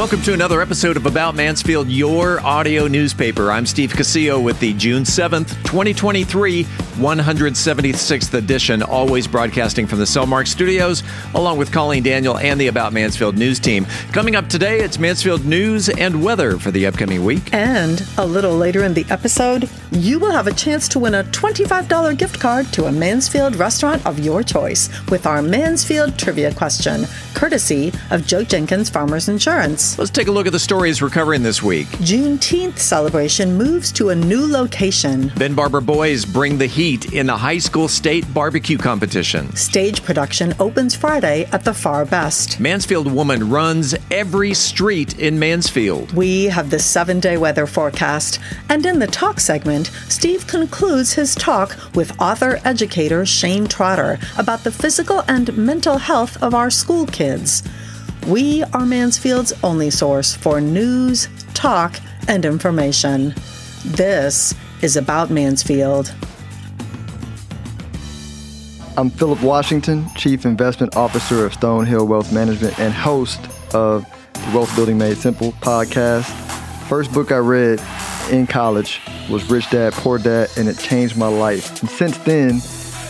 Welcome to another episode of About Mansfield, your audio newspaper. I'm Steve Casillo with the June 7th, 2023, 176th edition, always broadcasting from the Cellmark Studios, along with Colleen Daniel and the About Mansfield news team. Coming up today, it's Mansfield news and weather for the upcoming week. And a little later in the episode, you will have a chance to win a $25 gift card to a Mansfield restaurant of your choice with our Mansfield trivia question, courtesy of Joe Jenkins Farmers Insurance. Let's take a look at the stories we're covering this week. Juneteenth celebration moves to a new location. Ben Barber boys bring the heat in the high school state barbecue competition. Stage production opens Friday at the Farr Best. Mansfield woman runs every street in Mansfield. We have the seven day weather forecast. And in the talk segment, Steve concludes his talk with author educator Shane Trotter about the physical and mental health of our school kids. We are Mansfield's only source for news, talk, and information. This is About Mansfield. I'm Philip Washington, Chief Investment Officer of Stonehill Wealth Management and host of the Wealth Building Made Simple podcast. First book I read in college was Rich Dad Poor Dad, and it changed my life. And since then,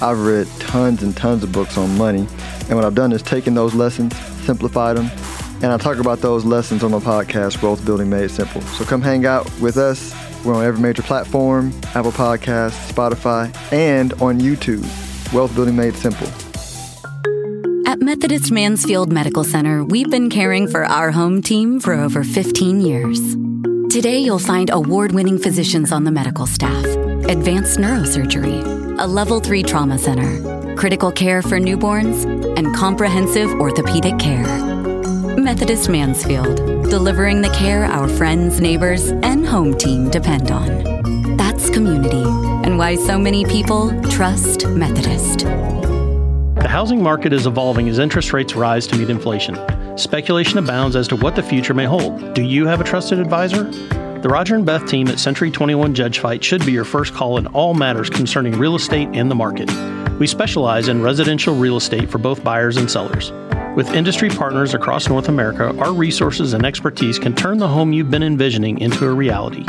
I've read tons and tons of books on money. And what I've done is taken those lessons simplified them. And I talk about those lessons on my podcast, Wealth Building Made Simple. So come hang out with us. We're on every major platform Apple Podcasts, Spotify, and on YouTube. Wealth Building Made Simple. At Methodist Mansfield Medical Center, we've been caring for our home team for over 15 years. Today, you'll find award winning physicians on the medical staff, advanced neurosurgery, a level 3 trauma center, critical care for newborns, and comprehensive orthopedic care. Methodist Mansfield, delivering the care our friends, neighbors, and home team depend on. That's community, why so many people trust Methodist. The housing market is evolving as interest rates rise to meet inflation. Speculation abounds as to what the future may hold. Do you have a trusted advisor? The Roger and Beth team at Century 21 Judge Fite should be your first call in all matters concerning real estate and the market. We specialize in residential real estate for both buyers and sellers. With industry partners across North America, our resources and expertise can turn the home you've been envisioning into a reality.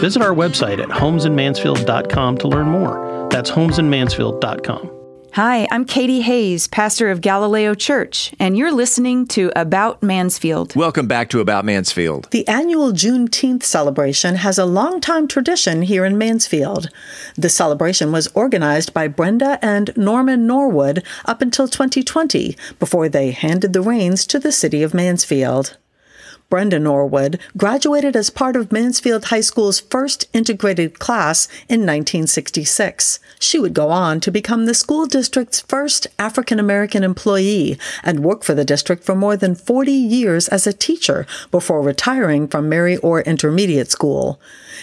Visit our website at homesinmansfield.com to learn more. That's homesinmansfield.com. Hi, I'm Katie Hays, pastor of Galileo Church, and you're listening to About Mansfield. Welcome back to About Mansfield. The annual Juneteenth celebration has a long-time tradition here in Mansfield. The celebration was organized by Brenda and Norman Norwood up until 2020, before they handed the reins to the city of Mansfield. Brenda Norwood graduated as part of Mansfield High School's first integrated class in 1966. She would go on to become the school district's first African American employee and work for the district for more than 40 years as a teacher before retiring from Mary Orr Intermediate School.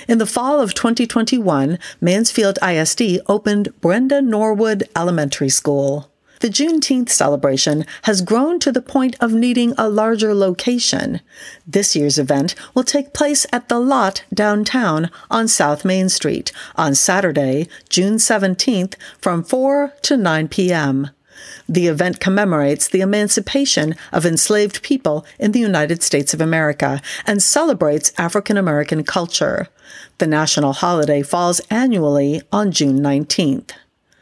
In the fall of 2021, Mansfield ISD opened Brenda Norwood Elementary School. The Juneteenth celebration has grown to the point of needing a larger location. This year's event will take place at the Lot downtown on South Main Street on Saturday, June 17th from 4 to 9 p.m. The event commemorates the emancipation of enslaved people in the United States of America and celebrates African American culture. The national holiday falls annually on June 19th.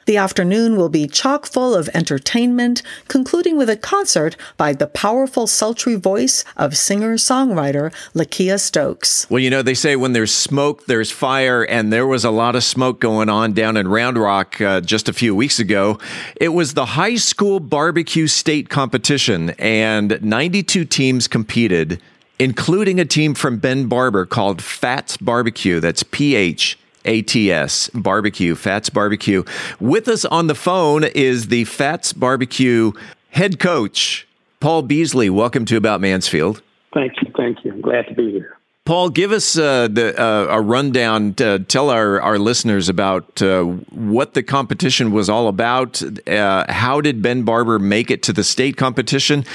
The afternoon will be chock full of entertainment, concluding with a concert by the powerful, sultry voice of singer songwriter Lakia Stokes. Well, you know, they say when there's smoke, there's fire, and there was a lot of smoke going on down in Round Rock uh, just a few weeks ago. It was the high school barbecue state competition, and 92 teams competed, including a team from Ben Barber called Phats Barbecue. That's P H ATS Barbecue, Phats Barbecue. With us on the phone is the Phats Barbecue head coach, Paul Beasley. Welcome to About Mansfield. Thank you. Thank you. I'm glad to be here. Paul, give us uh, the, uh, a rundown. To tell our, our listeners about uh, what the competition was all about. Uh, how did Ben Barber make it to the state competition,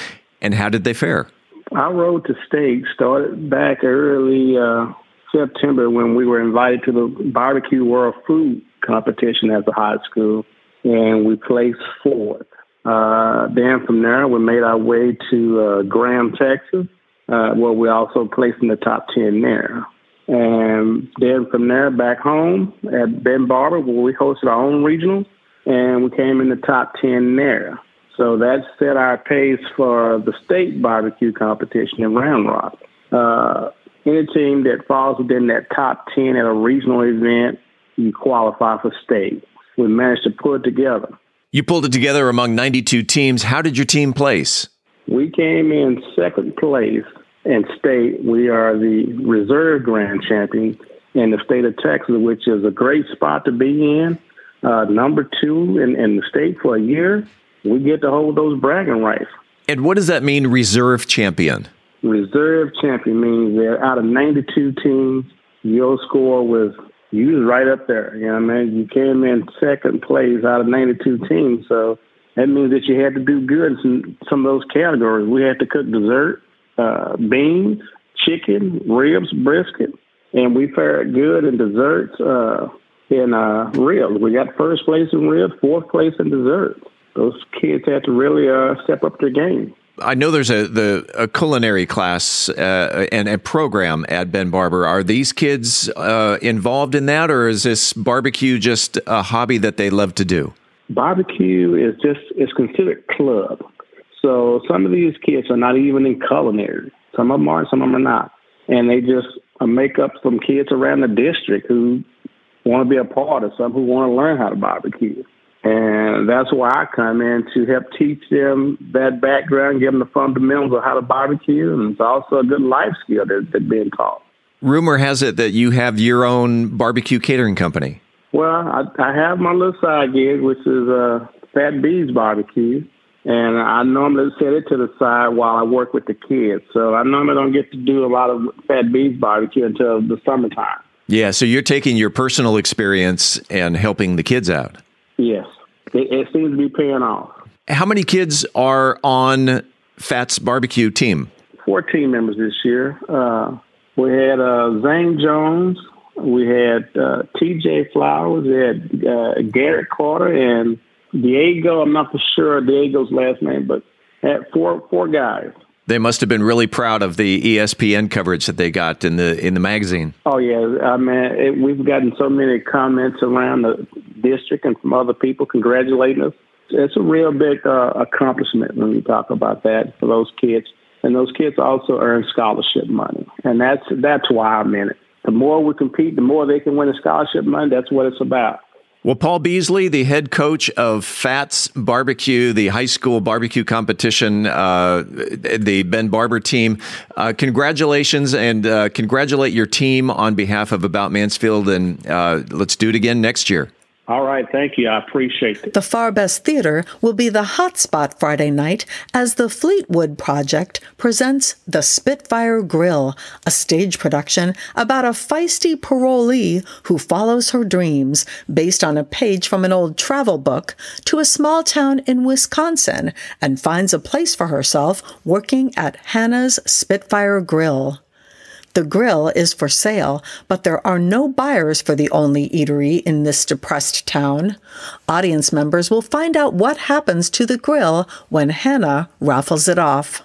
and how did they fare? Our road to state started back early uh, September when we were invited to the Barbecue World Food Competition as a high school, and we placed fourth. Uh, then from there, we made our way to uh, Graham, Texas, Uh, well, we also placed in the top 10 there. And then from there, back home at Ben Barber, where we hosted our own regional, and we came in the top 10 there. So that set our pace for the state barbecue competition in Round Rock. Uh, any team that falls within that top 10 at a regional event, you qualify for state. We managed to pull it together. You pulled it together among 92 teams. How did your team place? We came in second place in state. We are the reserve grand champion in the state of Texas, which is a great spot to be in. Uh, number two in, in the state for a year. We get to hold those bragging rights. And what does that mean, reserve champion? Reserve champion means that out of 92 teams, your score was you was right up there. You know what I mean? You came in second place out of 92 teams, so that means that you had to do good in some, some of those categories. We had to cook dessert, uh, beans, chicken, ribs, brisket, and we fared good in desserts uh, in uh, ribs. We got first place in ribs, fourth place in desserts. Those kids had to really uh, step up their game. I know there's a the a culinary class uh, and a program at Ben Barber. Are these kids uh, involved in that, or is this barbecue just a hobby that they love to do? Barbecue is just it's considered club. So some of these kids are not even in culinary. Some of them are, some of them are not, and they just uh, make up some kids around the district who want to be a part of some who want to learn how to barbecue. And that's why I come in to help teach them that background, give them the fundamentals of how to barbecue. And it's also a good life skill that, that's being taught. Rumor has it that you have your own barbecue catering company. Well, I, I have my little side gig, which is uh, Fat Bees Barbecue. And I normally set it to the side while I work with the kids. So I normally don't get to do a lot of Fat Bees Barbecue until the summertime. Yeah, so you're taking your personal experience and helping the kids out. Yes it, it seems to be paying off. How many kids are on Phats Barbecue team? Four team members this year. Uh, we had uh, Zane Jones, we had uh, T.J. Flowers, we had uh, Garrett Carter, and Diego. I'm not for sure Diego's last name, but had four four guys. They must have been really proud of the ESPN coverage that they got in the in the magazine. Oh yeah, I mean it, we've gotten so many comments around the district and from other people congratulating us. It's a real big uh, accomplishment when you talk about that for those kids, and those kids also earn scholarship money, and that's that's why I'm in it. The more we compete, the more they can win a scholarship money. That's what it's about. Well, Paul Beasley, the head coach of Phats Barbecue, the high school barbecue competition, uh, the Ben Barber team, uh, congratulations and uh, congratulate your team on behalf of About Mansfield, and uh, let's do it again next year. All right, thank you. I appreciate it. The Farr Best Theater will be the hotspot Friday night as the Fleetwood Project presents The Spitfire Grill, a stage production about a feisty parolee who follows her dreams, based on a page from an old travel book, to a small town in Wisconsin and finds a place for herself working at Hannah's Spitfire Grill. The grill is for sale, but there are no buyers for the only eatery in this depressed town. Audience members will find out what happens to the grill when Hannah raffles it off.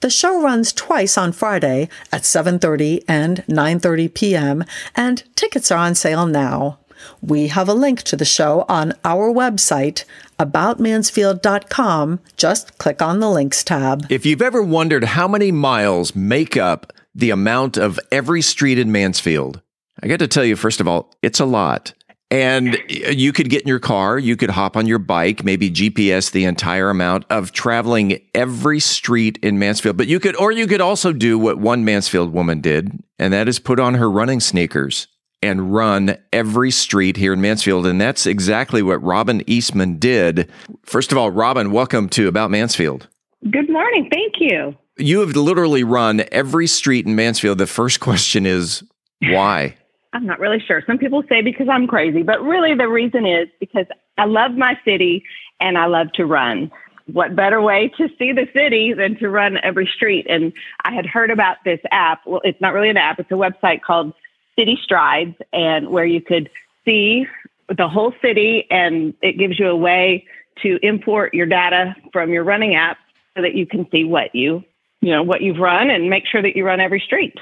The show runs twice on Friday at 7:30 and 9:30 p.m. and tickets are on sale now. We have a link to the show on our website, aboutmansfield.com. Just click on the links tab. If you've ever wondered how many miles make up the amount of every street in Mansfield. I got to tell you, first of all, it's a lot. And you could get in your car, you could hop on your bike, maybe GPS the entire amount of traveling every street in Mansfield. But you could, or you could also do what one Mansfield woman did, and that is put on her running sneakers and run every street here in Mansfield. And that's exactly what Robin Eastman did. First of all, Robin, welcome to About Mansfield. Good morning. Thank you. You have literally run every street in Mansfield. The first question is why? I'm not really sure. Some people say because I'm crazy, but really the reason is because I love my city and I love to run. What better way to see the city than to run every street? And I had heard about this app. Well, it's not really an app, it's a website called City Strides, and where you could see the whole city, and it gives you a way to import your data from your running app so that you can see what you you know, what you've run and make sure that you run every street.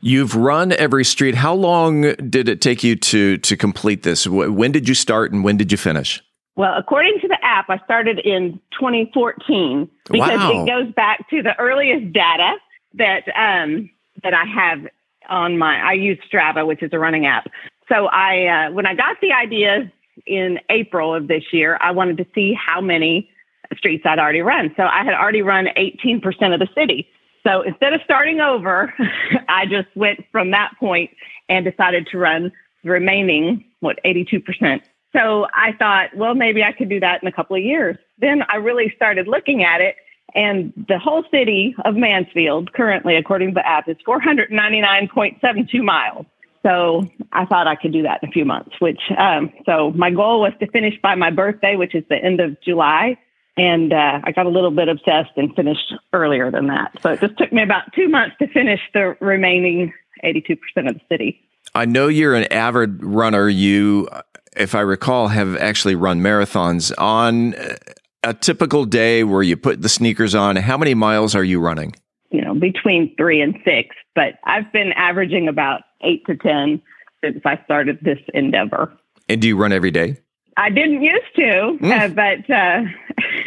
You've run every street. How long did it take you to to complete this? When did you start and when did you finish? Well, according to the app, I started in 2014 because wow. it goes back to the earliest data that um, that I have on my. I use Strava, which is a running app. So I, uh, when I got the idea in April of this year, I wanted to see how many streets I'd already run. So I had already run 18% of the city. So instead of starting over, I just went from that point and decided to run the remaining, what, 82%. So I thought, well, maybe I could do that in a couple of years. Then I really started looking at it, and the whole city of Mansfield, currently, according to the app, is 499.72 miles. So I thought I could do that in a few months, which, um, so my goal was to finish by my birthday, which is the end of July. And uh, I got a little bit obsessed and finished earlier than that. So it just took me about two months to finish the remaining 82% of the city. I know you're an avid runner. You, if I recall, have actually run marathons. On a typical day where you put the sneakers on, how many miles are you running? You know, between three and six, but I've been averaging about eight to 10 since I started this endeavor. And do you run every day? I didn't used to, mm. uh, but uh,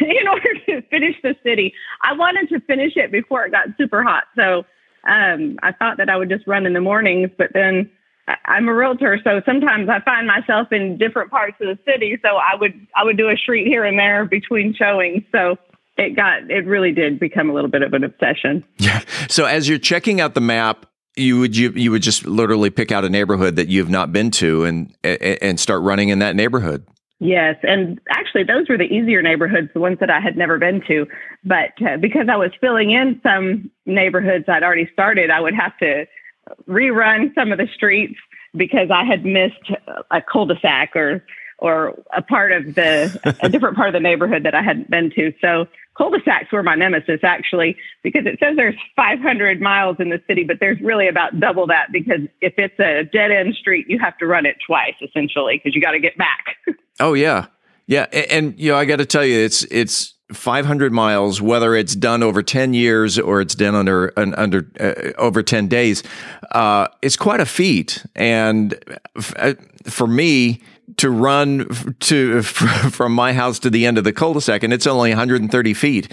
in order to finish the city, I wanted to finish it before it got super hot. So um, I thought that I would just run in the mornings, but then I'm a realtor, so sometimes I find myself in different parts of the city. So I would I would do a street here and there between showings. So it got it really did become a little bit of an obsession. Yeah. So as you're checking out the map, you would you you would just literally pick out a neighborhood that you've not been to and and start running in that neighborhood. Yes, and actually, those were the easier neighborhoods, the ones that I had never been to. But uh, because I was filling in some neighborhoods I'd already started, I would have to rerun some of the streets because I had missed a cul-de-sac or or a part of the a different part of the neighborhood that I hadn't been to. So cul-de-sacs were my nemesis actually because it says there's 500 miles in the city, but there's really about double that because if it's a dead end street, you have to run it twice essentially because you got to get back. oh yeah, yeah, and, and you know I got to tell you, it's it's 500 miles, whether it's done over 10 years or it's done under under uh, over 10 days, uh, it's quite a feat. And f- uh, for me, to run to from my house to the end of the cul-de-sac and it's only 130 feet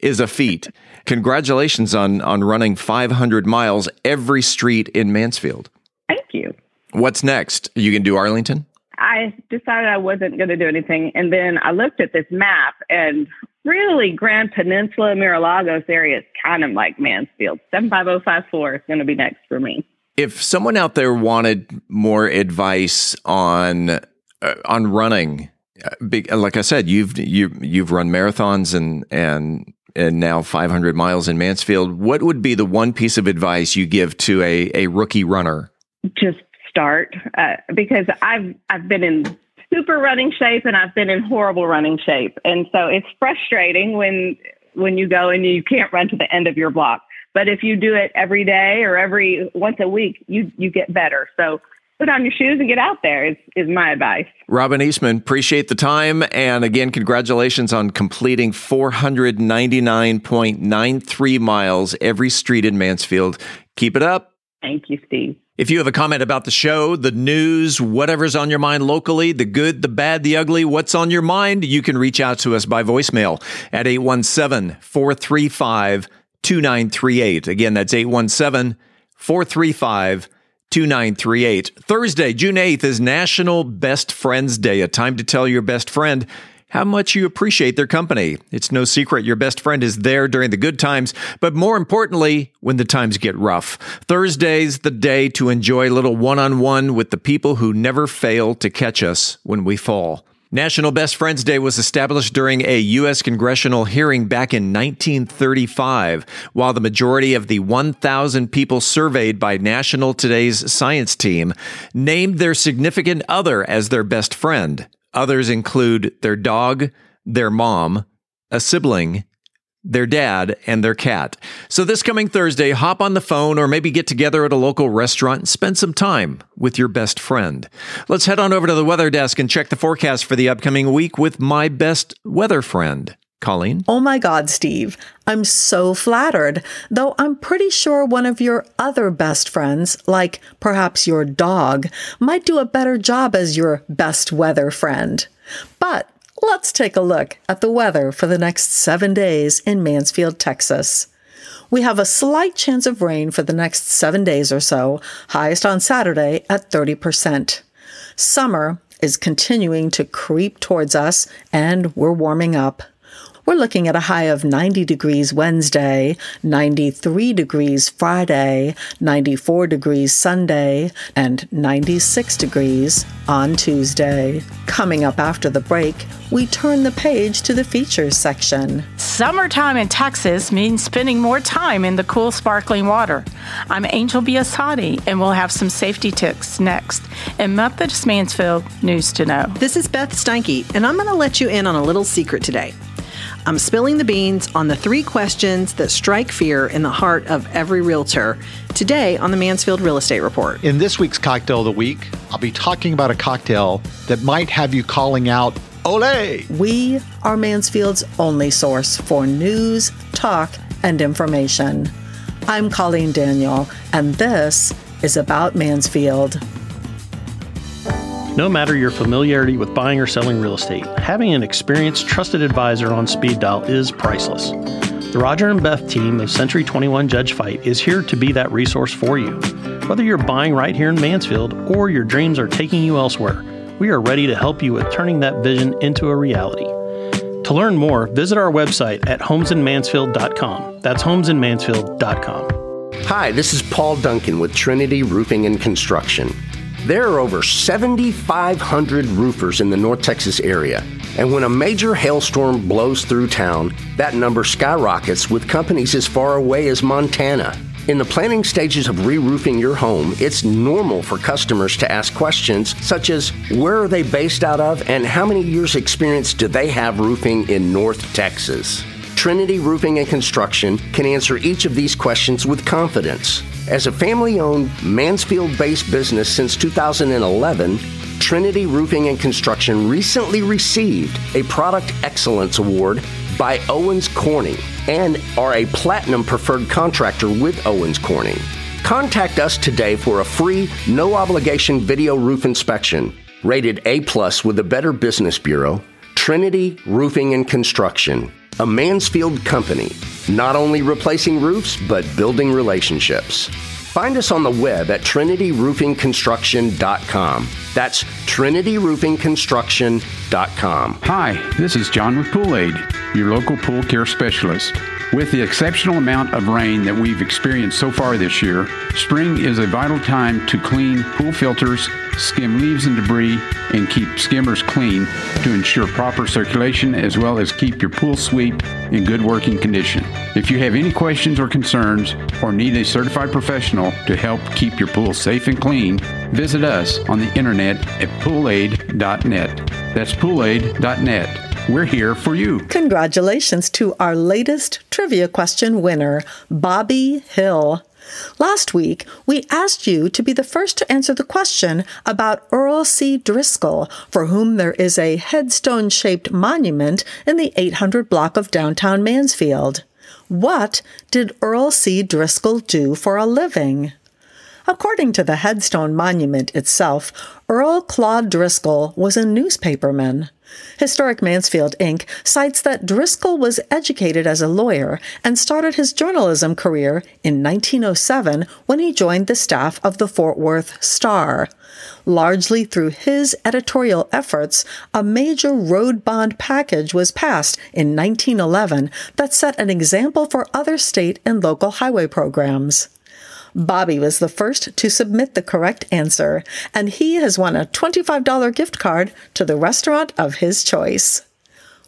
is a feat. Congratulations on on running 500 miles every street in Mansfield. Thank you. What's next? You can do Arlington? I decided I wasn't going to do anything and then I looked at this map and really Grand Peninsula Mira-Lagos area is kind of like Mansfield. 75054 is going to be next for me if someone out there wanted more advice on uh, on running, uh, like I said, you've you you've run marathons and and and now 500 miles in Mansfield. What would be the one piece of advice you give to a a rookie runner? Just start uh, because I've I've been in super running shape and I've been in horrible running shape, and so it's frustrating when when you go and you can't run to the end of your block. But if you do it every day or every once a week, you you get better. So put on your shoes and get out there is, is my advice. Robin Eastman, appreciate the time. And again, congratulations on completing 499.93 miles every street in Mansfield. Keep it up. Thank you, Steve. If you have a comment about the show, the news, whatever's on your mind locally, the good, the bad, the ugly, what's on your mind, you can reach out to us by voicemail at 817 435 2938. Again, that's 817 435 2938. Thursday, June 8th is National Best Friends Day, a time to tell your best friend how much you appreciate their company. It's no secret your best friend is there during the good times, but more importantly, when the times get rough. Thursday's the day to enjoy a little one on one with the people who never fail to catch us when we fall. National Best Friends Day was established during a U.S. congressional hearing back in 1935, while the majority of the 1,000 people surveyed by National Today's science team named their significant other as their best friend. Others include their dog, their mom, a sibling, their dad, and their cat. So this coming Thursday, hop on the phone or maybe get together at a local restaurant and spend some time with your best friend. Let's head on over to the weather desk and check the forecast for the upcoming week with my best weather friend. Colleen? Oh my God, Steve. I'm so flattered, though I'm pretty sure one of your other best friends, like perhaps your dog, might do a better job as your best weather friend. But let's take a look at the weather for the next seven days in Mansfield, Texas. We have a slight chance of rain for the next seven days or so, highest on Saturday at 30%. Summer is continuing to creep towards us, and we're warming up. We're looking at a high of 90 degrees Wednesday, 93 degrees Friday, 94 degrees Sunday, and 96 degrees on Tuesday. Coming up after the break, we turn the page to the features section. Summertime in Texas means spending more time in the cool, sparkling water. I'm Angel Biasatti, and we'll have some safety tips next in Methodist Mansfield News to Know. This is Beth Steinke, and I'm going to let you in on a little secret today. I'm spilling the beans on the three questions that strike fear in the heart of every realtor today on the Mansfield Real Estate Report. In this week's Cocktail of the Week, I'll be talking about a cocktail that might have you calling out, Ole! We are Mansfield's only source for news, talk, and information. I'm Colleen Daniel, and this is About Mansfield. No matter your familiarity with buying or selling real estate, having an experienced, trusted advisor on speed dial is priceless. The Roger and Beth team of Century 21 Judge Fite is here to be that resource for you. Whether you're buying right here in Mansfield or your dreams are taking you elsewhere, we are ready to help you with turning that vision into a reality. To learn more, visit our website at homesinmansfield.com. That's homesinmansfield.com. Hi, this is Paul Duncan with Trinity Roofing and Construction. There are over 7,500 roofers in the North Texas area, and when a major hailstorm blows through town, that number skyrockets with companies as far away as Montana. In the planning stages of re roofing your home, it's normal for customers to ask questions such as where are they based out of and how many years' experience do they have roofing in North Texas? Trinity Roofing and Construction can answer each of these questions with confidence. As a family owned, Mansfield based business since 2011, Trinity Roofing and Construction recently received a Product Excellence Award by Owens Corning and are a Platinum Preferred Contractor with Owens Corning. Contact us today for a free, no obligation video roof inspection. Rated A plus with the Better Business Bureau, Trinity Roofing and Construction, a Mansfield company, not only replacing roofs, but building relationships. Find us on the web at trinityroofingconstruction.com. That's trinityroofingconstruction.com. Hi, this is John with Pool Aid, your local pool care specialist. With the exceptional amount of rain that we've experienced so far this year, spring is a vital time to clean pool filters, skim leaves and debris, and keep skimmers clean to ensure proper circulation as well as keep your pool sweep in good working condition. If you have any questions or concerns or need a certified professional to help keep your pool safe and clean, visit us on the internet at poolaid.net. That's poolaid.net. We're here for you. Congratulations to our latest trivia question winner, Bobby Hill. Last week, we asked you to be the first to answer the question about Earl C. Driscoll, for whom there is a headstone shaped monument in the 800 block of downtown Mansfield. What did Earl C. Driscoll do for a living? According to the headstone monument itself, Earl Claude Driscoll was a newspaperman. Historic Mansfield Inc. cites that Driscoll was educated as a lawyer and started his journalism career in 1907 when he joined the staff of the Fort Worth Star. Largely through his editorial efforts, a major road bond package was passed in 1911 that set an example for other state and local highway programs. Bobby was the first to submit the correct answer, and he has won a $25 gift card to the restaurant of his choice.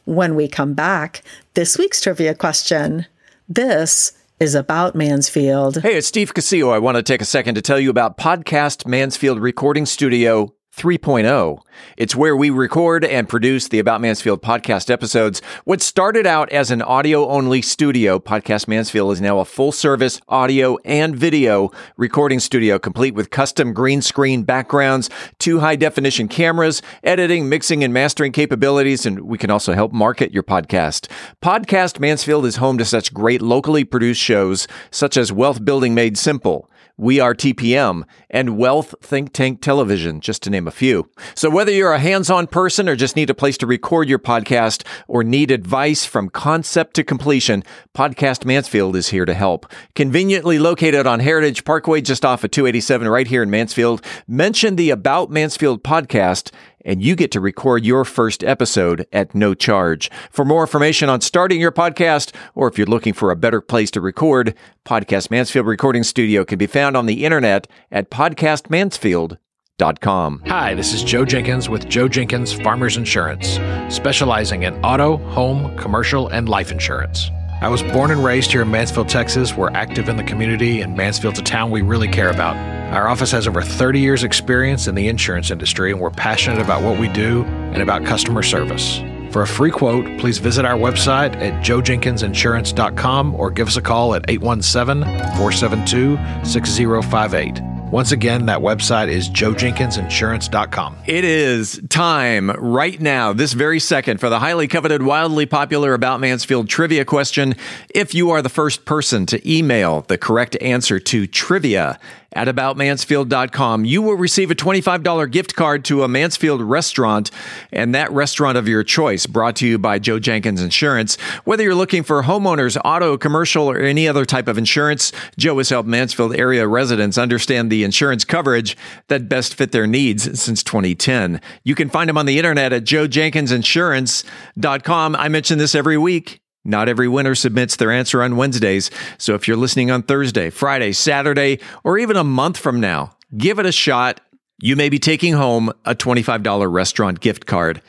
When we come back, this week's trivia question. This is about Mansfield. Hey, it's Steve Casillo. I want to take a second to tell you about Podcast Mansfield Recording Studio 3.0. It's where we record and produce the About Mansfield podcast episodes. What started out as an audio only studio, Podcast Mansfield is now a full service audio and video recording studio complete with custom green screen backgrounds, two high definition cameras, editing, mixing, and mastering capabilities, and we can also help market your podcast. Podcast Mansfield is home to such great locally produced shows such as Wealth Building Made Simple. We Are TPM, and Wealth Think Tank Television, just to name a few. So, whether you're a hands on person or just need a place to record your podcast or need advice from concept to completion, Podcast Mansfield is here to help. Conveniently located on Heritage Parkway, just off of 287, right here in Mansfield, mention the About Mansfield podcast and you get to record your first episode at no charge. For more information on starting your podcast, or if you're looking for a better place to record, Podcast Mansfield Recording Studio can be found on the internet at podcastmansfield.com. Hi, this is Joe Jenkins with Joe Jenkins Farmers Insurance, specializing in auto, home, commercial, and life insurance. I was born and raised here in Mansfield, Texas. We're active in the community, and Mansfield's a town we really care about. Our office has over 30 years' experience in the insurance industry, and we're passionate about what we do and about customer service. For a free quote, please visit our website at joejenkinsinsurance.com or give us a call at 817 472 6058. Once again, that website is joejenkinsinsurance.com. It is time right now, this very second, for the highly coveted, wildly popular About Mansfield trivia question. If you are the first person to email the correct answer to trivia at aboutmansfield.com, you will receive a $25 gift card to a Mansfield restaurant and that restaurant of your choice, brought to you by Joe Jenkins Insurance. Whether you're looking for homeowners, auto, commercial, or any other type of insurance, Joe has helped Mansfield area residents understand the insurance coverage that best fit their needs since 2010. You can find him on the internet at joejenkinsinsurance.com. I mention this every week. Not every winner submits their answer on Wednesdays. So if you're listening on Thursday, Friday, Saturday, or even a month from now, give it a shot. You may be taking home a $25 restaurant gift card.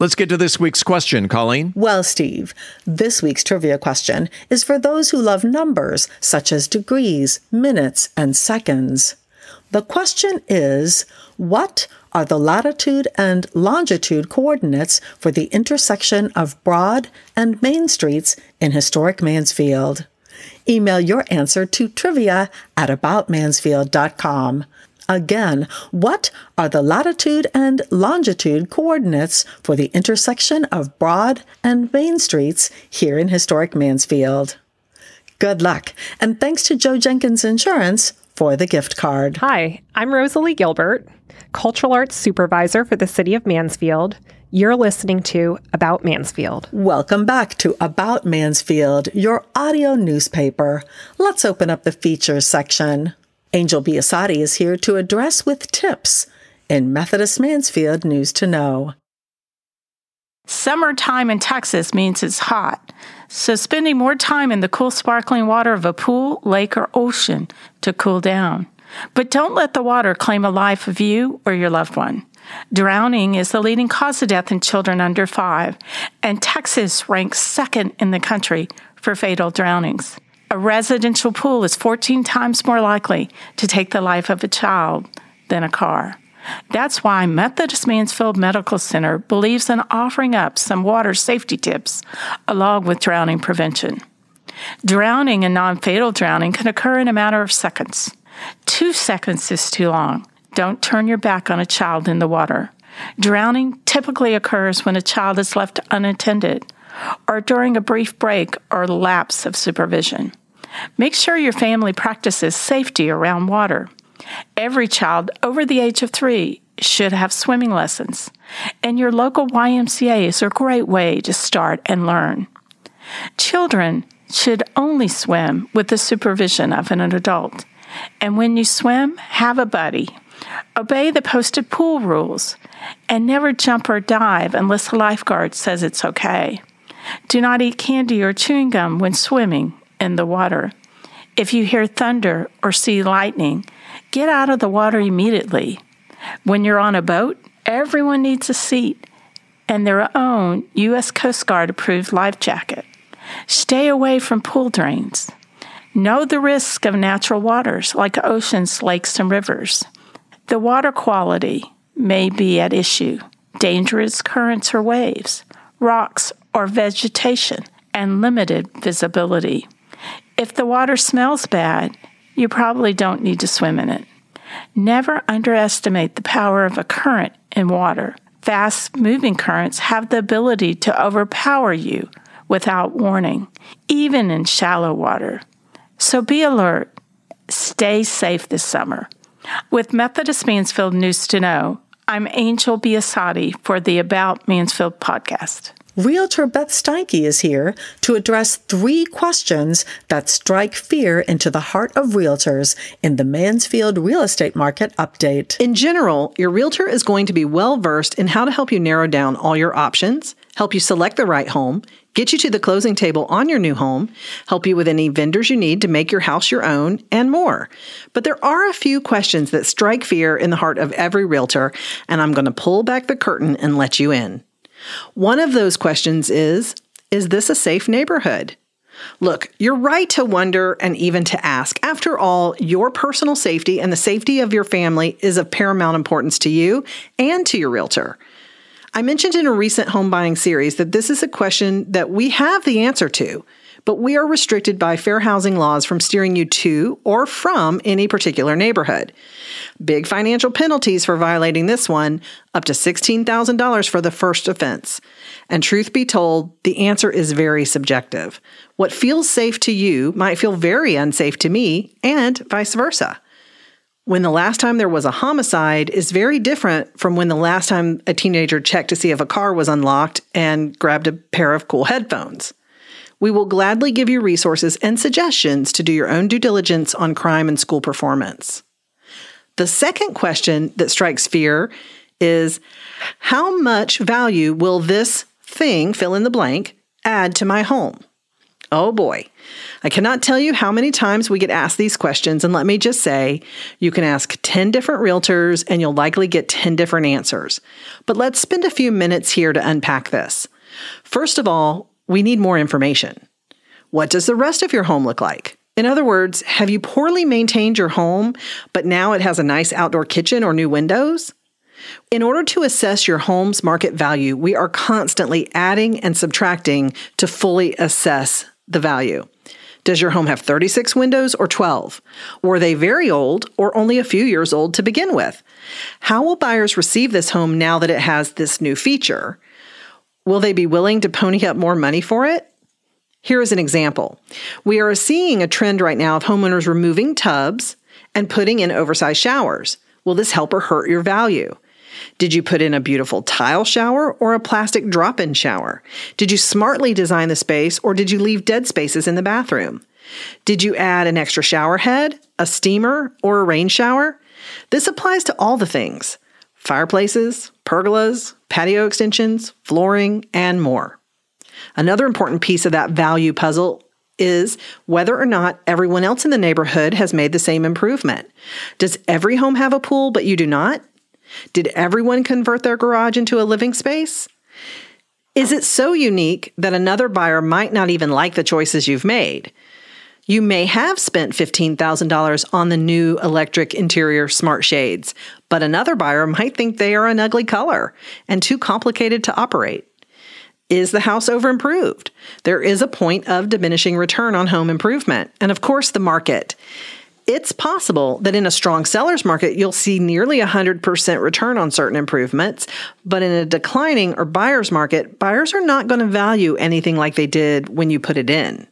Let's get to this week's question, Colleen. Well, Steve, this week's trivia question is for those who love numbers such as degrees, minutes, and seconds. The question is What are the latitude and longitude coordinates for the intersection of Broad and Main Streets in historic Mansfield? Email your answer to trivia at aboutmansfield.com. Again, what are the latitude and longitude coordinates for the intersection of Broad and Main Streets here in historic Mansfield? Good luck, and thanks to Joe Jenkins Insurance for the gift card. Hi, I'm Rosalie Gilbert, Cultural Arts Supervisor for the City of Mansfield. You're listening to About Mansfield. Welcome back to About Mansfield, your audio newspaper. Let's open up the features section. Angel Biasatti is here to address with tips in Methodist Mansfield News to Know. Summertime in Texas means it's hot, so spending more time in the cool, sparkling water of a pool, lake, or ocean to cool down. But don't let the water claim a life of you or your loved one. Drowning is the leading cause of death in children under five, and Texas ranks second in the country for fatal drownings. A residential pool is 14 times more likely to take the life of a child than a car. That's why Methodist Mansfield Medical Center believes in offering up some water safety tips along with drowning prevention. Drowning and non fatal drowning can occur in a matter of seconds. Two seconds is too long. Don't turn your back on a child in the water. Drowning typically occurs when a child is left unattended or during a brief break or lapse of supervision. Make sure your family practices safety around water. Every child over the age of three should have swimming lessons, and your local YMCA is a great way to start and learn. Children should only swim with the supervision of an adult, and when you swim, have a buddy. Obey the posted pool rules, and never jump or dive unless the lifeguard says it's okay. Do not eat candy or chewing gum when swimming in the water. If you hear thunder or see lightning, get out of the water immediately. When you're on a boat, everyone needs a seat and their own U.S. Coast Guard approved life jacket. Stay away from pool drains. Know the risk of natural waters like oceans, lakes, and rivers. The water quality, may be at issue dangerous currents or waves, rocks or vegetation, and limited visibility. If the water smells bad, you probably don't need to swim in it. Never underestimate the power of a current in water. Fast moving currents have the ability to overpower you without warning, even in shallow water. So be alert. Stay safe this summer. With Methodist Mansfield News to Know, I'm Angel Biasatti for the About Mansfield podcast. Realtor Beth Steinke is here to address three questions that strike fear into the heart of realtors in the Mansfield real estate market update. In general, your realtor is going to be well versed in how to help you narrow down all your options, help you select the right home, get you to the closing table on your new home, help you with any vendors you need to make your house your own, and more. But there are a few questions that strike fear in the heart of every realtor, and I'm going to pull back the curtain and let you in. One of those questions is Is this a safe neighborhood? Look, you're right to wonder and even to ask. After all, your personal safety and the safety of your family is of paramount importance to you and to your realtor. I mentioned in a recent home buying series that this is a question that we have the answer to, but we are restricted by fair housing laws from steering you to or from any particular neighborhood. Big financial penalties for violating this one, up to $16,000 for the first offense. And truth be told, the answer is very subjective. What feels safe to you might feel very unsafe to me, and vice versa. When the last time there was a homicide is very different from when the last time a teenager checked to see if a car was unlocked and grabbed a pair of cool headphones. We will gladly give you resources and suggestions to do your own due diligence on crime and school performance. The second question that strikes fear is how much value will this thing, fill in the blank, add to my home? Oh boy. I cannot tell you how many times we get asked these questions, and let me just say, you can ask 10 different realtors and you'll likely get 10 different answers. But let's spend a few minutes here to unpack this. First of all, we need more information. What does the rest of your home look like? In other words, have you poorly maintained your home, but now it has a nice outdoor kitchen or new windows? In order to assess your home's market value, we are constantly adding and subtracting to fully assess the value. Does your home have 36 windows or 12? Were they very old or only a few years old to begin with? How will buyers receive this home now that it has this new feature? Will they be willing to pony up more money for it? Here is an example. We are seeing a trend right now of homeowners removing tubs and putting in oversized showers. Will this help or hurt your value? Did you put in a beautiful tile shower or a plastic drop in shower? Did you smartly design the space or did you leave dead spaces in the bathroom? Did you add an extra shower head, a steamer, or a rain shower? This applies to all the things fireplaces, pergolas, patio extensions, flooring, and more. Another important piece of that value puzzle is whether or not everyone else in the neighborhood has made the same improvement. Does every home have a pool, but you do not? Did everyone convert their garage into a living space? Is it so unique that another buyer might not even like the choices you've made? You may have spent $15,000 on the new electric interior smart shades, but another buyer might think they are an ugly color and too complicated to operate. Is the house over improved? There is a point of diminishing return on home improvement. And of course, the market. It's possible that in a strong seller's market, you'll see nearly 100% return on certain improvements. But in a declining or buyer's market, buyers are not going to value anything like they did when you put it in.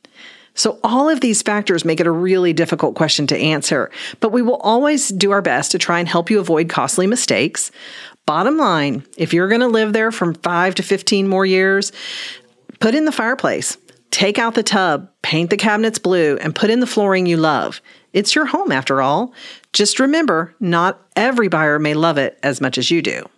So, all of these factors make it a really difficult question to answer, but we will always do our best to try and help you avoid costly mistakes. Bottom line, if you're going to live there from five to 15 more years, put in the fireplace, take out the tub, paint the cabinets blue, and put in the flooring you love. It's your home after all. Just remember, not every buyer may love it as much as you do.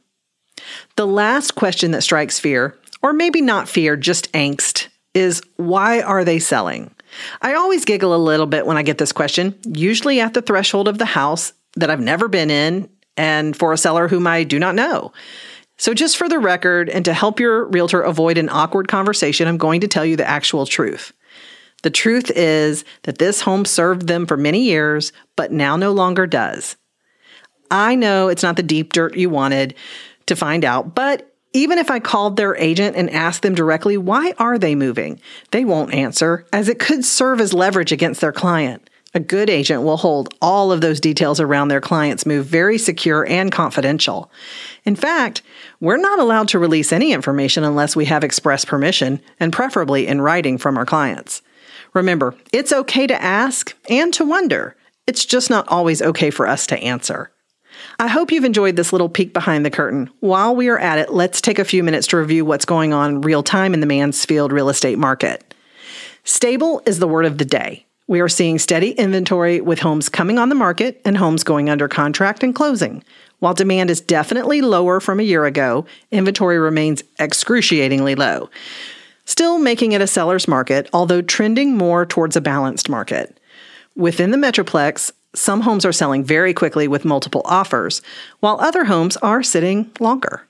The last question that strikes fear, or maybe not fear, just angst, is why are they selling? I always giggle a little bit when I get this question, usually at the threshold of the house that I've never been in and for a seller whom I do not know. So, just for the record, and to help your realtor avoid an awkward conversation, I'm going to tell you the actual truth. The truth is that this home served them for many years, but now no longer does. I know it's not the deep dirt you wanted to find out, but even if I called their agent and asked them directly, why are they moving? They won't answer, as it could serve as leverage against their client. A good agent will hold all of those details around their client's move very secure and confidential. In fact, we're not allowed to release any information unless we have express permission, and preferably in writing from our clients. Remember, it's okay to ask and to wonder. It's just not always okay for us to answer. I hope you've enjoyed this little peek behind the curtain. While we are at it, let's take a few minutes to review what's going on real time in the Mansfield real estate market. Stable is the word of the day. We are seeing steady inventory with homes coming on the market and homes going under contract and closing. While demand is definitely lower from a year ago, inventory remains excruciatingly low. Still making it a seller's market, although trending more towards a balanced market. Within the Metroplex, some homes are selling very quickly with multiple offers, while other homes are sitting longer.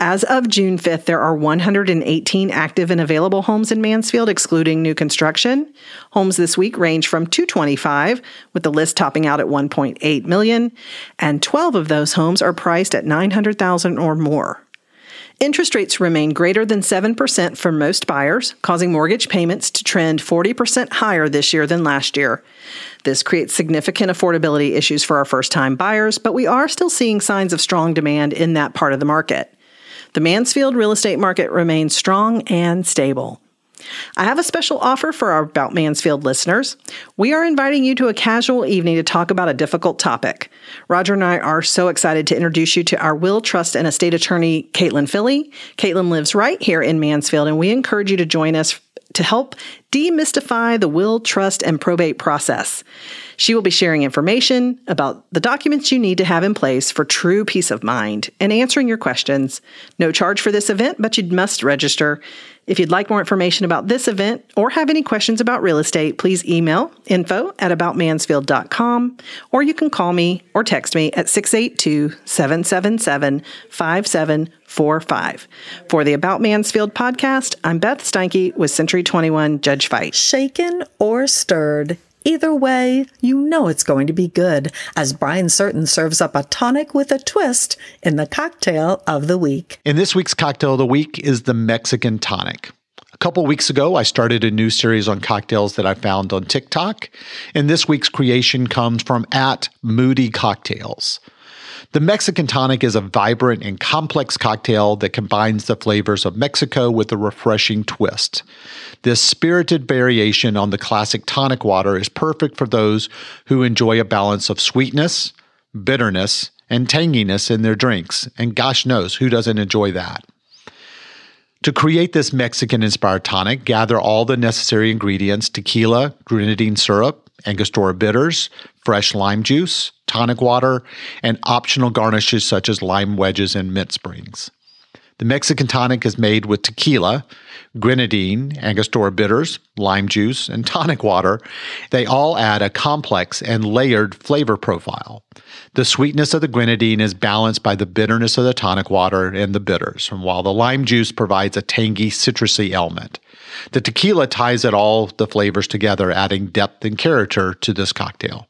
As of June 5th, there are 118 active and available homes in Mansfield, excluding new construction. Homes this week range from 225, with the list topping out at 1.8 million, and 12 of those homes are priced at 900,000 or more. Interest rates remain greater than 7% for most buyers, causing mortgage payments to trend 40% higher this year than last year. This creates significant affordability issues for our first time buyers, but we are still seeing signs of strong demand in that part of the market. The Mansfield real estate market remains strong and stable. I have a special offer for our About Mansfield listeners. We are inviting you to a casual evening to talk about a difficult topic. Roger and I are so excited to introduce you to our will, trust, and estate attorney, Caitlin Philly. Caitlin lives right here in Mansfield, and we encourage you to join us to help demystify the will, trust, and probate process. She will be sharing information about the documents you need to have in place for true peace of mind and answering your questions. No charge for this event, but you must register. If you'd like more information about this event or have any questions about real estate, please email info at aboutmansfield.com or you can call me or text me at 682 777 5745. For the About Mansfield podcast, I'm Beth Steinke with Century 21 Judge Fite. Shaken or stirred. Either way, you know it's going to be good as Brian Certain serves up a tonic with a twist in the cocktail of the week. And this week's cocktail of the week is the Mexican tonic. A couple weeks ago, I started a new series on cocktails that I found on TikTok, and this week's creation comes from at Moody Cocktails. The Mexican tonic is a vibrant and complex cocktail that combines the flavors of Mexico with a refreshing twist. This spirited variation on the classic tonic water is perfect for those who enjoy a balance of sweetness, bitterness, and tanginess in their drinks. And gosh knows who doesn't enjoy that. To create this Mexican inspired tonic, gather all the necessary ingredients tequila, grenadine syrup, Angostura bitters, fresh lime juice, tonic water, and optional garnishes such as lime wedges and mint sprigs. The Mexican tonic is made with tequila, grenadine, Angostura bitters, lime juice, and tonic water. They all add a complex and layered flavor profile. The sweetness of the grenadine is balanced by the bitterness of the tonic water and the bitters, while the lime juice provides a tangy, citrusy element. The tequila ties it all the flavors together, adding depth and character to this cocktail.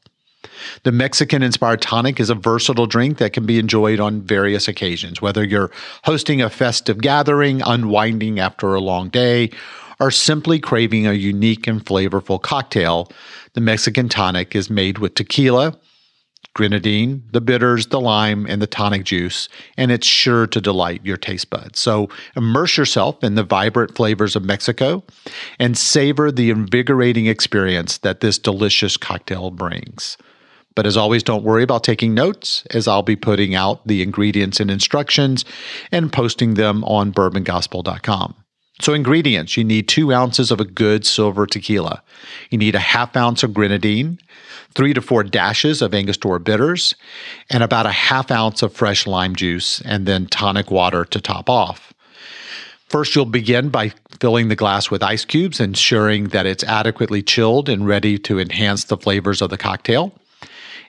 The Mexican inspired tonic is a versatile drink that can be enjoyed on various occasions, whether you're hosting a festive gathering, unwinding after a long day, or simply craving a unique and flavorful cocktail. The Mexican tonic is made with tequila, grenadine, the bitters, the lime, and the tonic juice, and it's sure to delight your taste buds. So immerse yourself in the vibrant flavors of Mexico and savor the invigorating experience that this delicious cocktail brings. But as always, don't worry about taking notes, as I'll be putting out the ingredients and instructions and posting them on bourbongospel.com. So, ingredients you need two ounces of a good silver tequila. You need a half ounce of grenadine, three to four dashes of Angostura bitters, and about a half ounce of fresh lime juice, and then tonic water to top off. First, you'll begin by filling the glass with ice cubes, ensuring that it's adequately chilled and ready to enhance the flavors of the cocktail.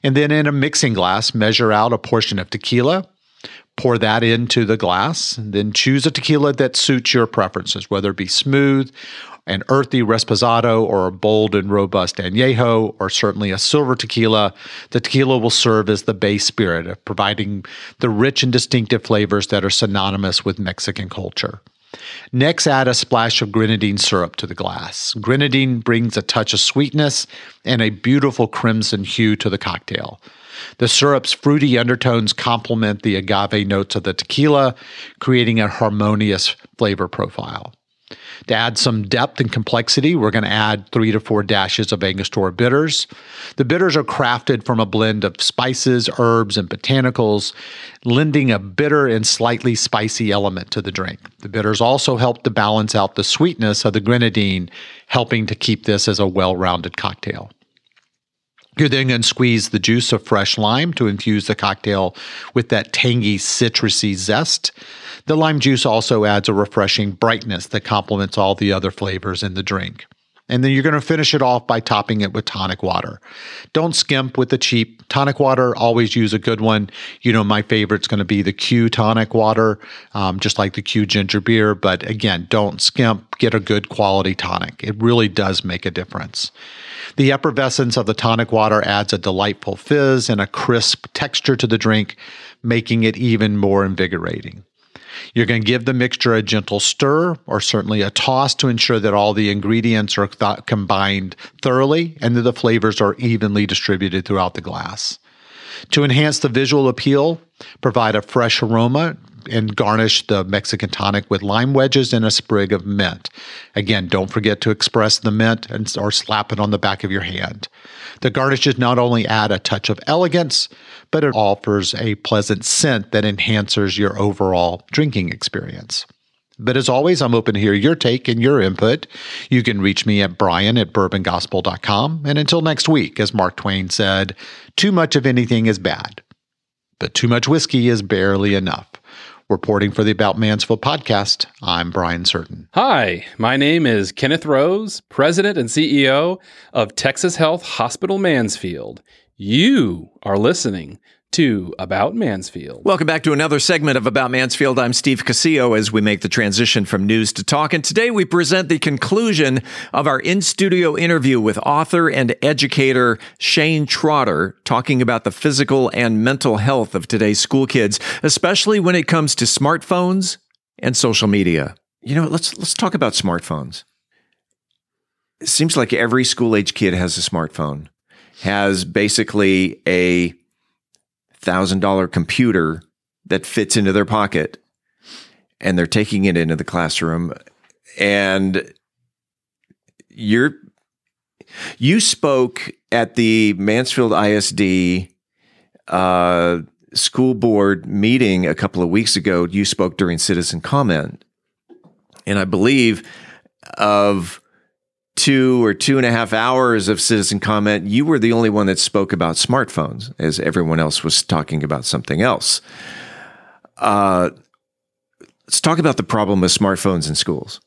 And then in a mixing glass, measure out a portion of tequila, pour that into the glass, and then choose a tequila that suits your preferences, whether it be smooth an earthy Reposado or a bold and robust Añejo or certainly a silver tequila, the tequila will serve as the base spirit of providing the rich and distinctive flavors that are synonymous with Mexican culture. Next, add a splash of grenadine syrup to the glass. Grenadine brings a touch of sweetness and a beautiful crimson hue to the cocktail. The syrup's fruity undertones complement the agave notes of the tequila, creating a harmonious flavor profile. To add some depth and complexity, we're going to add three to four dashes of Angostura bitters. The bitters are crafted from a blend of spices, herbs, and botanicals, lending a bitter and slightly spicy element to the drink. The bitters also help to balance out the sweetness of the grenadine, helping to keep this as a well rounded cocktail. You're then going to squeeze the juice of fresh lime to infuse the cocktail with that tangy, citrusy zest. The lime juice also adds a refreshing brightness that complements all the other flavors in the drink. And then you're going to finish it off by topping it with tonic water. Don't skimp with the cheap tonic water. Always use a good one. You know, my favorite's going to be the Q tonic water, um, just like the Q ginger beer. But again, don't skimp. Get a good quality tonic. It really does make a difference. The effervescence of the tonic water adds a delightful fizz and a crisp texture to the drink, making it even more invigorating. You're going to give the mixture a gentle stir or certainly a toss to ensure that all the ingredients are th- combined thoroughly and that the flavors are evenly distributed throughout the glass. To enhance the visual appeal, provide a fresh aroma and garnish the Mexican tonic with lime wedges and a sprig of mint. Again, don't forget to express the mint and, or slap it on the back of your hand. The garnishes not only add a touch of elegance, but it offers a pleasant scent that enhances your overall drinking experience. But as always, I'm open to hear your take and your input. You can reach me at brian at bourbongospel.com. And until next week, as Mark Twain said, too much of anything is bad, but too much whiskey is barely enough. Reporting for the About Mansfield podcast, I'm Brian Certain. Hi, my name is Kenneth Rose, President and CEO of Texas Health Hospital Mansfield. You are listening to About Mansfield. Welcome back to another segment of About Mansfield. I'm Steve Casillo as we make the transition from news to talk. And today we present the conclusion of our in studio interview with author and educator Shane Trotter, talking about the physical and mental health of today's school kids, especially when it comes to smartphones and social media. You know, let's let's talk about smartphones. It seems like every school age kid has a smartphone, has basically a thousand dollar computer that fits into their pocket. And they're taking it into the classroom. And you're you spoke at the Mansfield ISD uh, school board meeting a couple of weeks ago. You spoke during citizen comment, and I believe of two or two and a half hours of citizen comment, you were the only one that spoke about smartphones, as everyone else was talking about something else. Uh, let's talk about the problem with smartphones in schools.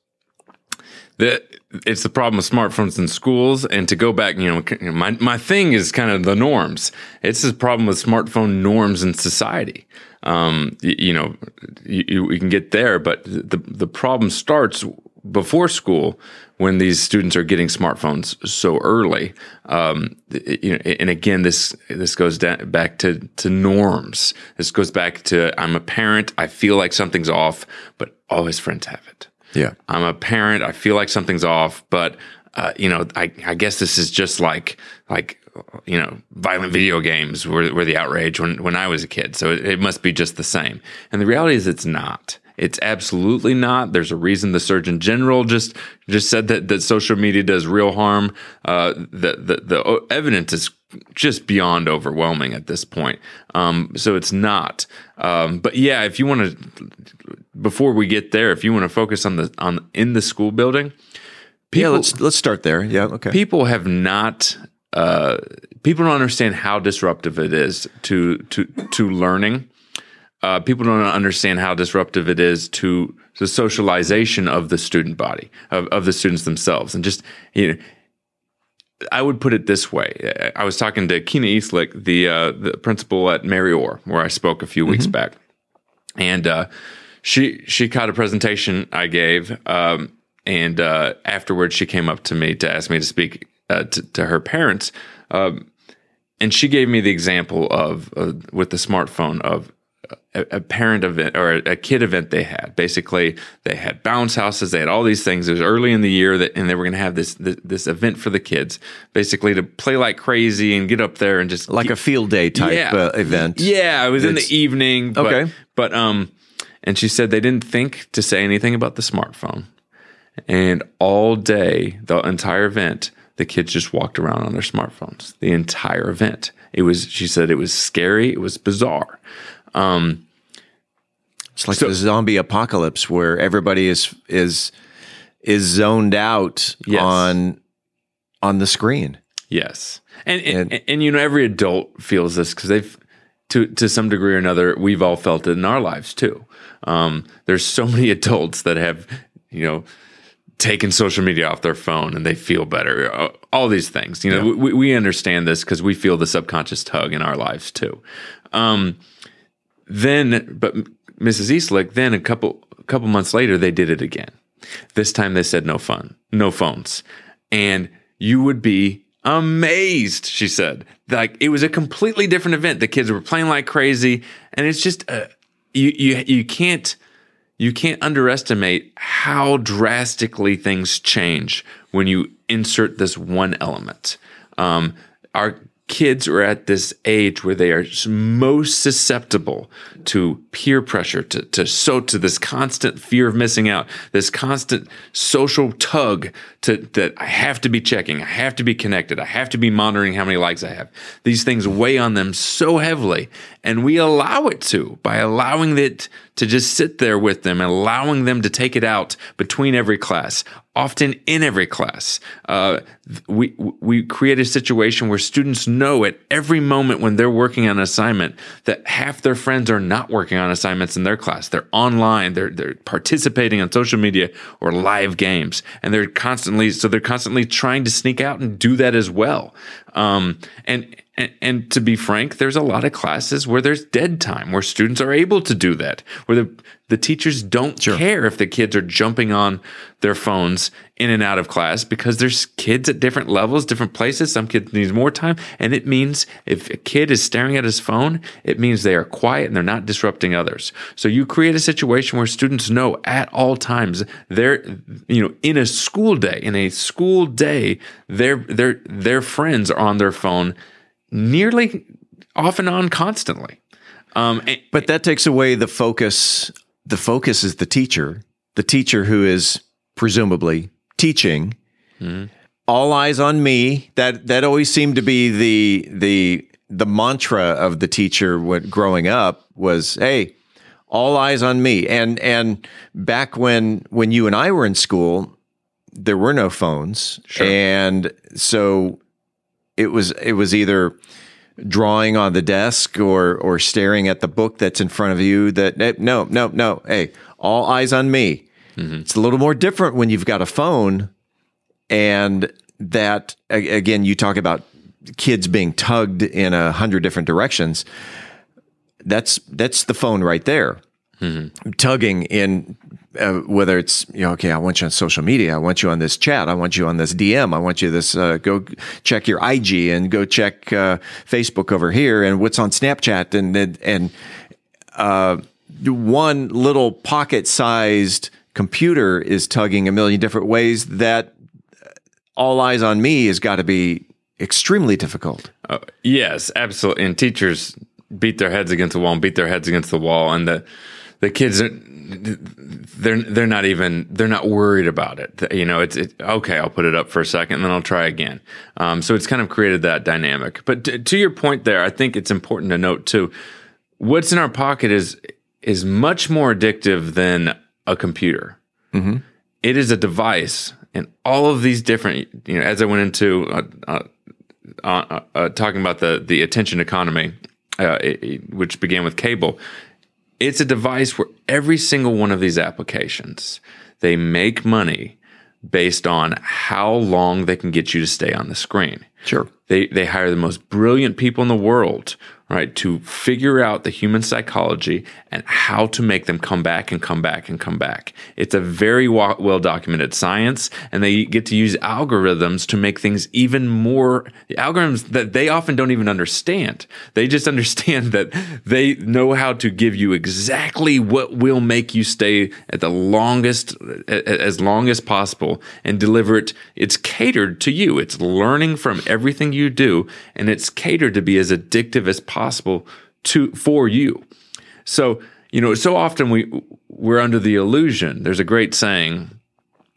The, it's the problem with smartphones in schools. And to go back, you know, my, my thing is kind of the norms. It's the problem with smartphone norms in society. Um, you, you know, you, you, can get there, but the, the problem starts before school when these students are getting smartphones so early. Um, you know, and again, this this goes down, back to to norms. This goes back to I'm a parent. I feel like something's off, but all his friends have it. Yeah, I'm a parent. I feel like something's off, but uh, you know, I, I guess this is just like like you know violent video games were, were the outrage when when I was a kid. So it, it must be just the same. And the reality is, it's not. It's absolutely not. There's a reason the Surgeon General just just said that that social media does real harm. Uh, the, the the evidence is just beyond overwhelming at this point. Um, so it's not. Um, but yeah, if you want to, before we get there, if you want to focus on the on in the school building, people, yeah, let's let's start there. Yeah, okay. People have not. Uh, people don't understand how disruptive it is to to to learning uh, people don't understand how disruptive it is to the socialization of the student body of, of the students themselves and just you know I would put it this way. I was talking to Kina Eastlick, the uh, the principal at Mary Orr, where I spoke a few weeks mm-hmm. back, and uh, she she caught a presentation I gave, um, and uh, afterwards she came up to me to ask me to speak uh, to, to her parents. Um, and she gave me the example of uh, with the smartphone of a, parent event or a, kid event they had. Basically, they had bounce houses, they had all these things. It was early in the year that, and they were going to have this, this, this event for the kids, basically to play like crazy and get up there and just like a field day type yeah, uh, event. Yeah, it was it's, in the evening. But, okay, but um, and she said they didn't think to say anything about the smartphone, and all day the entire event the kids just walked around on their smartphones the entire event. It was, she said, it was scary. It was bizarre. Um, it's like so, the zombie apocalypse where everybody is is is zoned out yes. on on the screen. Yes, and and, and, and you know every adult feels this because they've to to some degree or another we've all felt it in our lives too. Um, there's so many adults that have you know taken social media off their phone and they feel better. Uh, all these things, you know, yeah. we, we understand this because we feel the subconscious tug in our lives too. Um, then, but Mrs. Eastlick, then a couple a couple months later, they did it again. This time they said no fun, no phones, and you would be amazed. She said, like it was a completely different event. The kids were playing like crazy, and it's just uh, you you you can't you can't underestimate how drastically things change when you insert this one element. Um, our kids are at this age where they are most susceptible to peer pressure, to, to so to this constant fear of missing out, this constant social tug to that I have to be checking, I have to be connected, I have to be monitoring how many likes I have. These things weigh on them so heavily, and we allow it to by allowing it to just sit there with them and allowing them to take it out between every class, often in every class. Uh, we we create a situation where students know at every moment when they're working on an assignment that half their friends are not working on assignments in their class. They're online. They're they're participating on social media or live games, and they're constantly so they're constantly trying to sneak out and do that as well. Um, and and, and, to be frank, there's a lot of classes where there's dead time, where students are able to do that, where the, the teachers don't sure. care if the kids are jumping on their phones in and out of class because there's kids at different levels, different places. Some kids need more time. And it means if a kid is staring at his phone, it means they are quiet and they're not disrupting others. So you create a situation where students know at all times they're, you know, in a school day, in a school day, their, their, their friends are on their phone nearly off and on constantly. Um, but that takes away the focus. The focus is the teacher, the teacher who is presumably teaching. Mm-hmm. All eyes on me. That that always seemed to be the the the mantra of the teacher when growing up was, "Hey, all eyes on me." And and back when when you and I were in school, there were no phones, sure. and so it was it was either drawing on the desk or or staring at the book that's in front of you that no no no hey all eyes on me mm-hmm. it's a little more different when you've got a phone and that again you talk about kids being tugged in a hundred different directions that's that's the phone right there mm-hmm. tugging in uh, whether it's you know okay i want you on social media i want you on this chat i want you on this dm i want you this uh, go check your ig and go check uh, facebook over here and what's on snapchat and and, and uh, one little pocket sized computer is tugging a million different ways that all eyes on me has got to be extremely difficult. Uh, yes absolutely. And teachers beat their heads against the wall and beat their heads against the wall. And the the kids they're they're not even they're not worried about it. You know, it's it, okay. I'll put it up for a second, and then I'll try again. Um, so it's kind of created that dynamic. But to, to your point, there, I think it's important to note too. What's in our pocket is is much more addictive than a computer. Mm-hmm. It is a device, and all of these different. You know, as I went into uh, uh, uh, uh talking about the the attention economy, uh, it, which began with cable it's a device where every single one of these applications, they make money based on how long they can get you to stay on the screen. Sure. They they hire the most brilliant people in the world, right, to figure out the human psychology and how to make them come back and come back and come back. It's a very well documented science, and they get to use algorithms to make things even more algorithms that they often don't even understand. They just understand that they know how to give you exactly what will make you stay at the longest, as long as possible, and deliver it. It's catered to you. It's learning from everything you do, and it's catered to be as addictive as possible to for you. So, you know, so often we we're under the illusion. There's a great saying: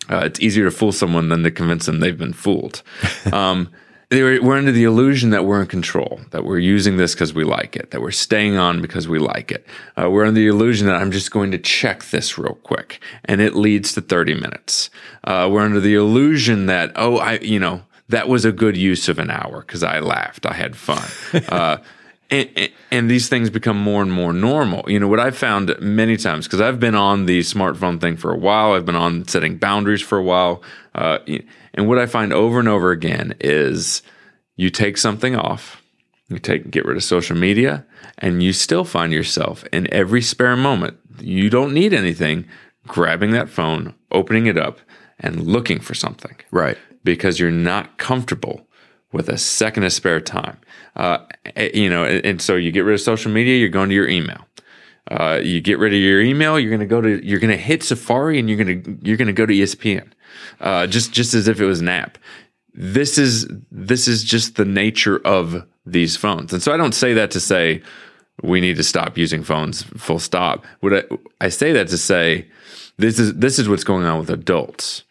uh, "It's easier to fool someone than to convince them they've been fooled." Um, we're under the illusion that we're in control, that we're using this because we like it, that we're staying on because we like it. Uh, we're under the illusion that I'm just going to check this real quick, and it leads to 30 minutes. Uh, we're under the illusion that oh, I you know that was a good use of an hour because I laughed, I had fun. Uh, and, and, these things become more and more normal. You know, what I've found many times, because I've been on the smartphone thing for a while, I've been on setting boundaries for a while. Uh, and what I find over and over again is you take something off, you take get rid of social media, and you still find yourself in every spare moment. You don't need anything, grabbing that phone, opening it up, and looking for something. Right. Because you're not comfortable with a second of spare time. Uh, eh, you know, and so you get rid of social media, you're going to your email. Uh, you get rid of your email, you're going to go to, you're going to hit Safari, and you're going to, you're going to go to ESPN, uh, just, just as if it was an app. This is, this is just the nature of these phones, and so I don't say that to say we need to stop using phones. Full stop. What I, I say that to say this is, this is what's going on with adults.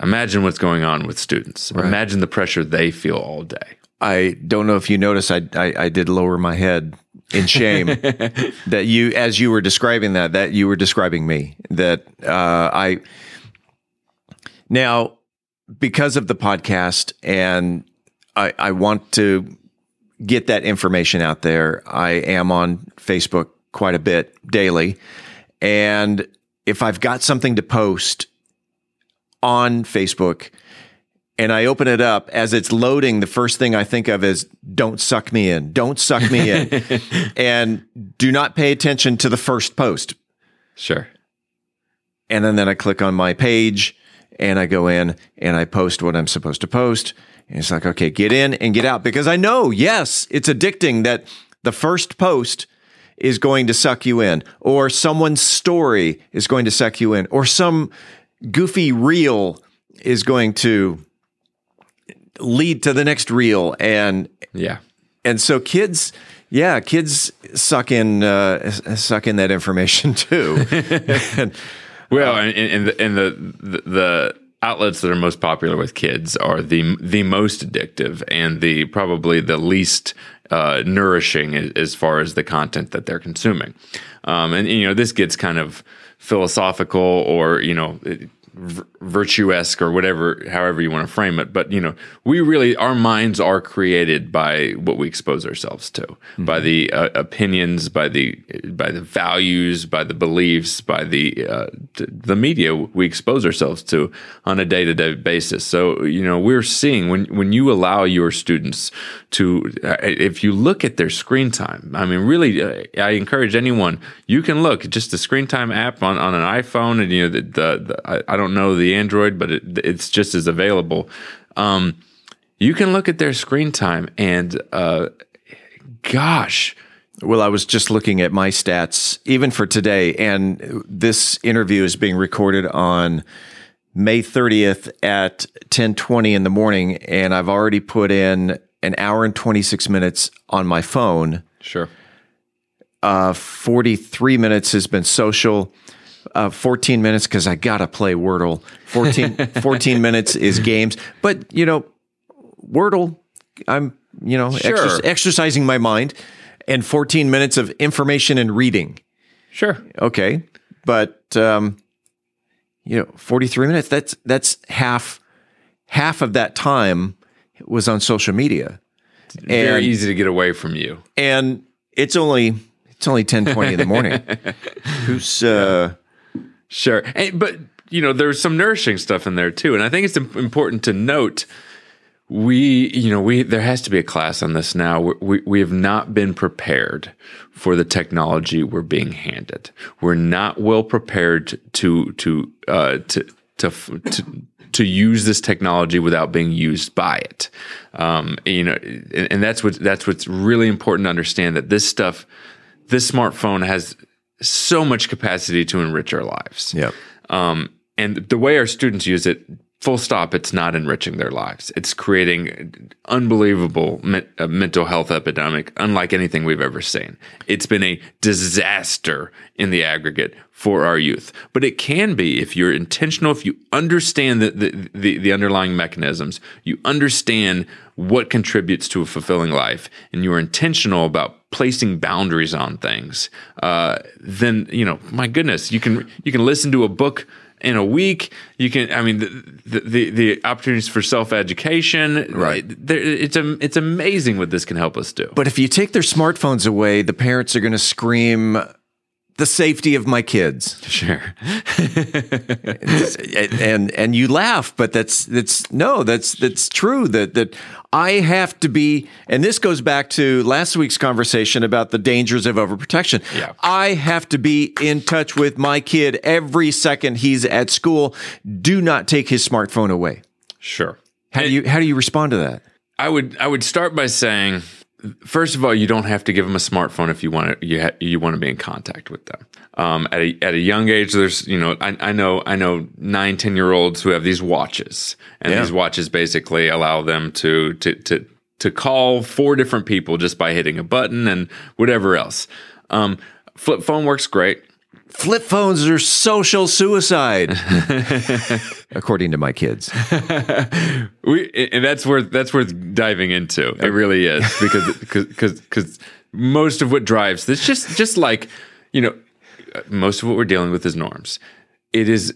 Imagine what's going on with students. Right. Imagine the pressure they feel all day. I don't know if you noticed, I, I, I did lower my head in shame that you, as you were describing that, that you were describing me. That uh, I now because of the podcast, and I, I want to get that information out there. I am on Facebook quite a bit daily, and if I've got something to post on Facebook and I open it up as it's loading, the first thing I think of is don't suck me in. Don't suck me in. and do not pay attention to the first post. Sure. And then, then I click on my page and I go in and I post what I'm supposed to post. And it's like, okay, get in and get out because I know, yes, it's addicting that the first post is going to suck you in, or someone's story is going to suck you in, or some goofy reel is going to lead to the next reel. And yeah. and so kids yeah kids suck in uh, suck in that information too. And, well uh, and, and, the, and the, the, the outlets that are most popular with kids are the the most addictive and the probably the least uh, nourishing as far as the content that they're consuming. Um, and you know this gets kind of philosophical or you know virtuesque or whatever however you want to frame it but you know we really our minds are created by what we expose ourselves to mm-hmm. by the uh, opinions by the by the values by the beliefs by the uh, the media we expose ourselves to on a day-to-day basis so you know we're seeing when when you allow your students to uh, if you look at their screen time i mean really uh, i encourage anyone you can look just the screen time app on, on an iphone and you know the, the, the I, I don't don't know the Android, but it, it's just as available. Um, you can look at their screen time, and uh, gosh. Well, I was just looking at my stats, even for today, and this interview is being recorded on May 30th at 10:20 in the morning, and I've already put in an hour and 26 minutes on my phone. Sure. Uh, 43 minutes has been social uh, 14 minutes because I got to play Wordle. 14, 14 minutes is games. But, you know, Wordle, I'm, you know, sure. exer- exercising my mind and 14 minutes of information and reading. Sure. Okay. But, um, you know, 43 minutes, that's, that's half, half of that time was on social media. It's very easy to get away from you. And it's only, it's only 10, 20 in the morning. Who's, uh, Sure. And, but, you know, there's some nourishing stuff in there too. And I think it's important to note we you know we there has to be a class on this now we, we, have not been prepared for the technology we're being handed we're not well prepared to to uh, to to to to use this technology without being used by it um, you know and, and that's what that's what's really important to understand that this stuff this smartphone has so much capacity to enrich our lives Yep. um, and the way our students use it, full stop, it's not enriching their lives. It's creating unbelievable me- uh, mental health epidemic, unlike anything we've ever seen. It's been a disaster in the aggregate for our youth. But it can be if you're intentional, if you understand the, the, the, the underlying mechanisms, you understand what contributes to a fulfilling life, and you are intentional about placing boundaries on things, uh, then you know, my goodness, you can you can listen to a book in a week. You can, I mean, the the, the opportunities for self education, right? It's a, it's amazing what this can help us do. But if you take their smartphones away, the parents are going to scream, "The safety of my kids." Sure. and, and and you laugh, but that's that's no, that's that's true. That that I have to be, and this goes back to last week's conversation about the dangers of overprotection. Yeah. I have to be in touch with my kid every second he's at school. Do not take his smartphone away. Sure. How do you how do you respond to that? I would I would start by saying, first of all, you don't have to give them a smartphone if you want to you ha- you want to be in contact with them. Um, at a at a young age, there's you know I, I know I know nine ten year olds who have these watches, and Yeah. these watches basically allow them to to to to call four different people just by hitting a button and whatever else. Um, flip phone works great. Flip phones are social suicide, according to my kids. we and that's worth that's worth diving into. It really is because because because most of what drives this just just like you know most of what we're dealing with is norms. It is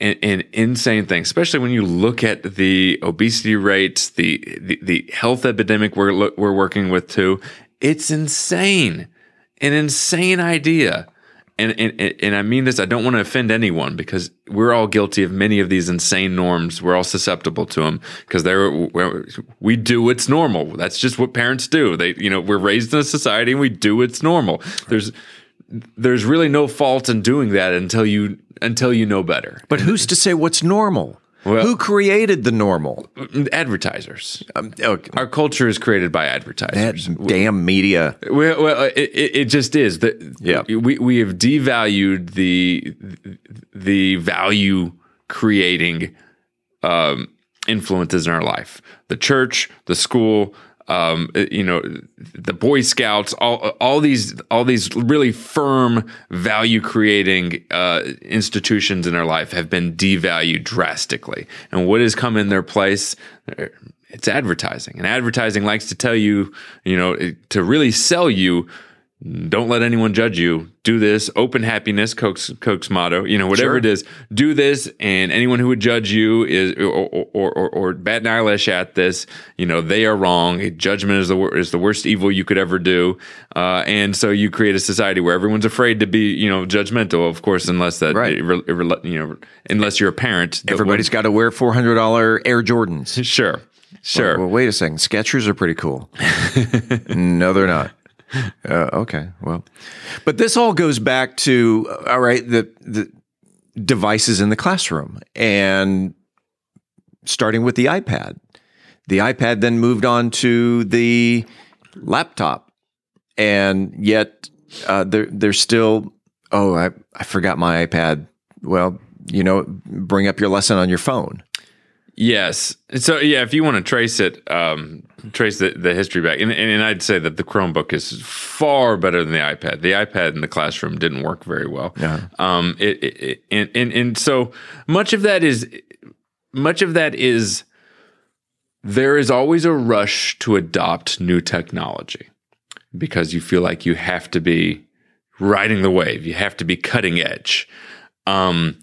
an, an insane thing, especially when you look at the obesity rates, the the, the health epidemic we're we're working with too. It's insane, an insane idea. And, and and I mean this. I don't want to offend anyone because we're all guilty of many of these insane norms. We're all susceptible to them because they're we do what's normal. That's just what parents do. They you know we're raised in a society and we do what's normal. There's there's really no fault in doing that until you until you know better. But who's to say what's normal? Well- Who created the normal? Advertisers. Um, okay. Our culture is created by advertisers. That damn media. Well, well it, it it just is that Yeah. we we have devalued the the value creating um, influences in our life. The church, the school, um, you know, the Boy Scouts, all all these all these really firm value creating uh, institutions in our life have been devalued drastically. And what has come in their place? It's advertising, and advertising likes to tell you, you know, to really sell you. Don't let anyone judge you. Do this. Open happiness, Coke's, Coke's motto. You know, whatever Sure. it is, do this. And anyone who would judge you is or or, or, or bat an eyelash at this. You know, they are wrong. Judgment is the wor- is the worst evil you could ever do. Uh, and so you create a society where everyone's afraid to be, you know, judgmental. Of course, unless that, Right. it re- it re- you know, unless you're a parent. Everybody's got to wear four hundred dollar Air Jordans. sure, sure. Well, well, wait a second. Skechers are pretty cool. no, they're not. Uh, okay, well, but this all goes back to uh, all right the the devices in the classroom and starting with the iPad. The iPad then moved on to the laptop, and yet uh, there there's still oh I I forgot my iPad. Well, you know, bring up your lesson on your phone. Yes. So yeah, if you want to trace it, um, trace the, the history back, and, and, and I'd say that the Chromebook is far better than the iPad. The iPad in the classroom didn't work very well. Yeah. Um, it, it, it and, and and so much of that is much of that is there is always a rush to adopt new technology because you feel like you have to be riding the wave. You have to be cutting edge. Um,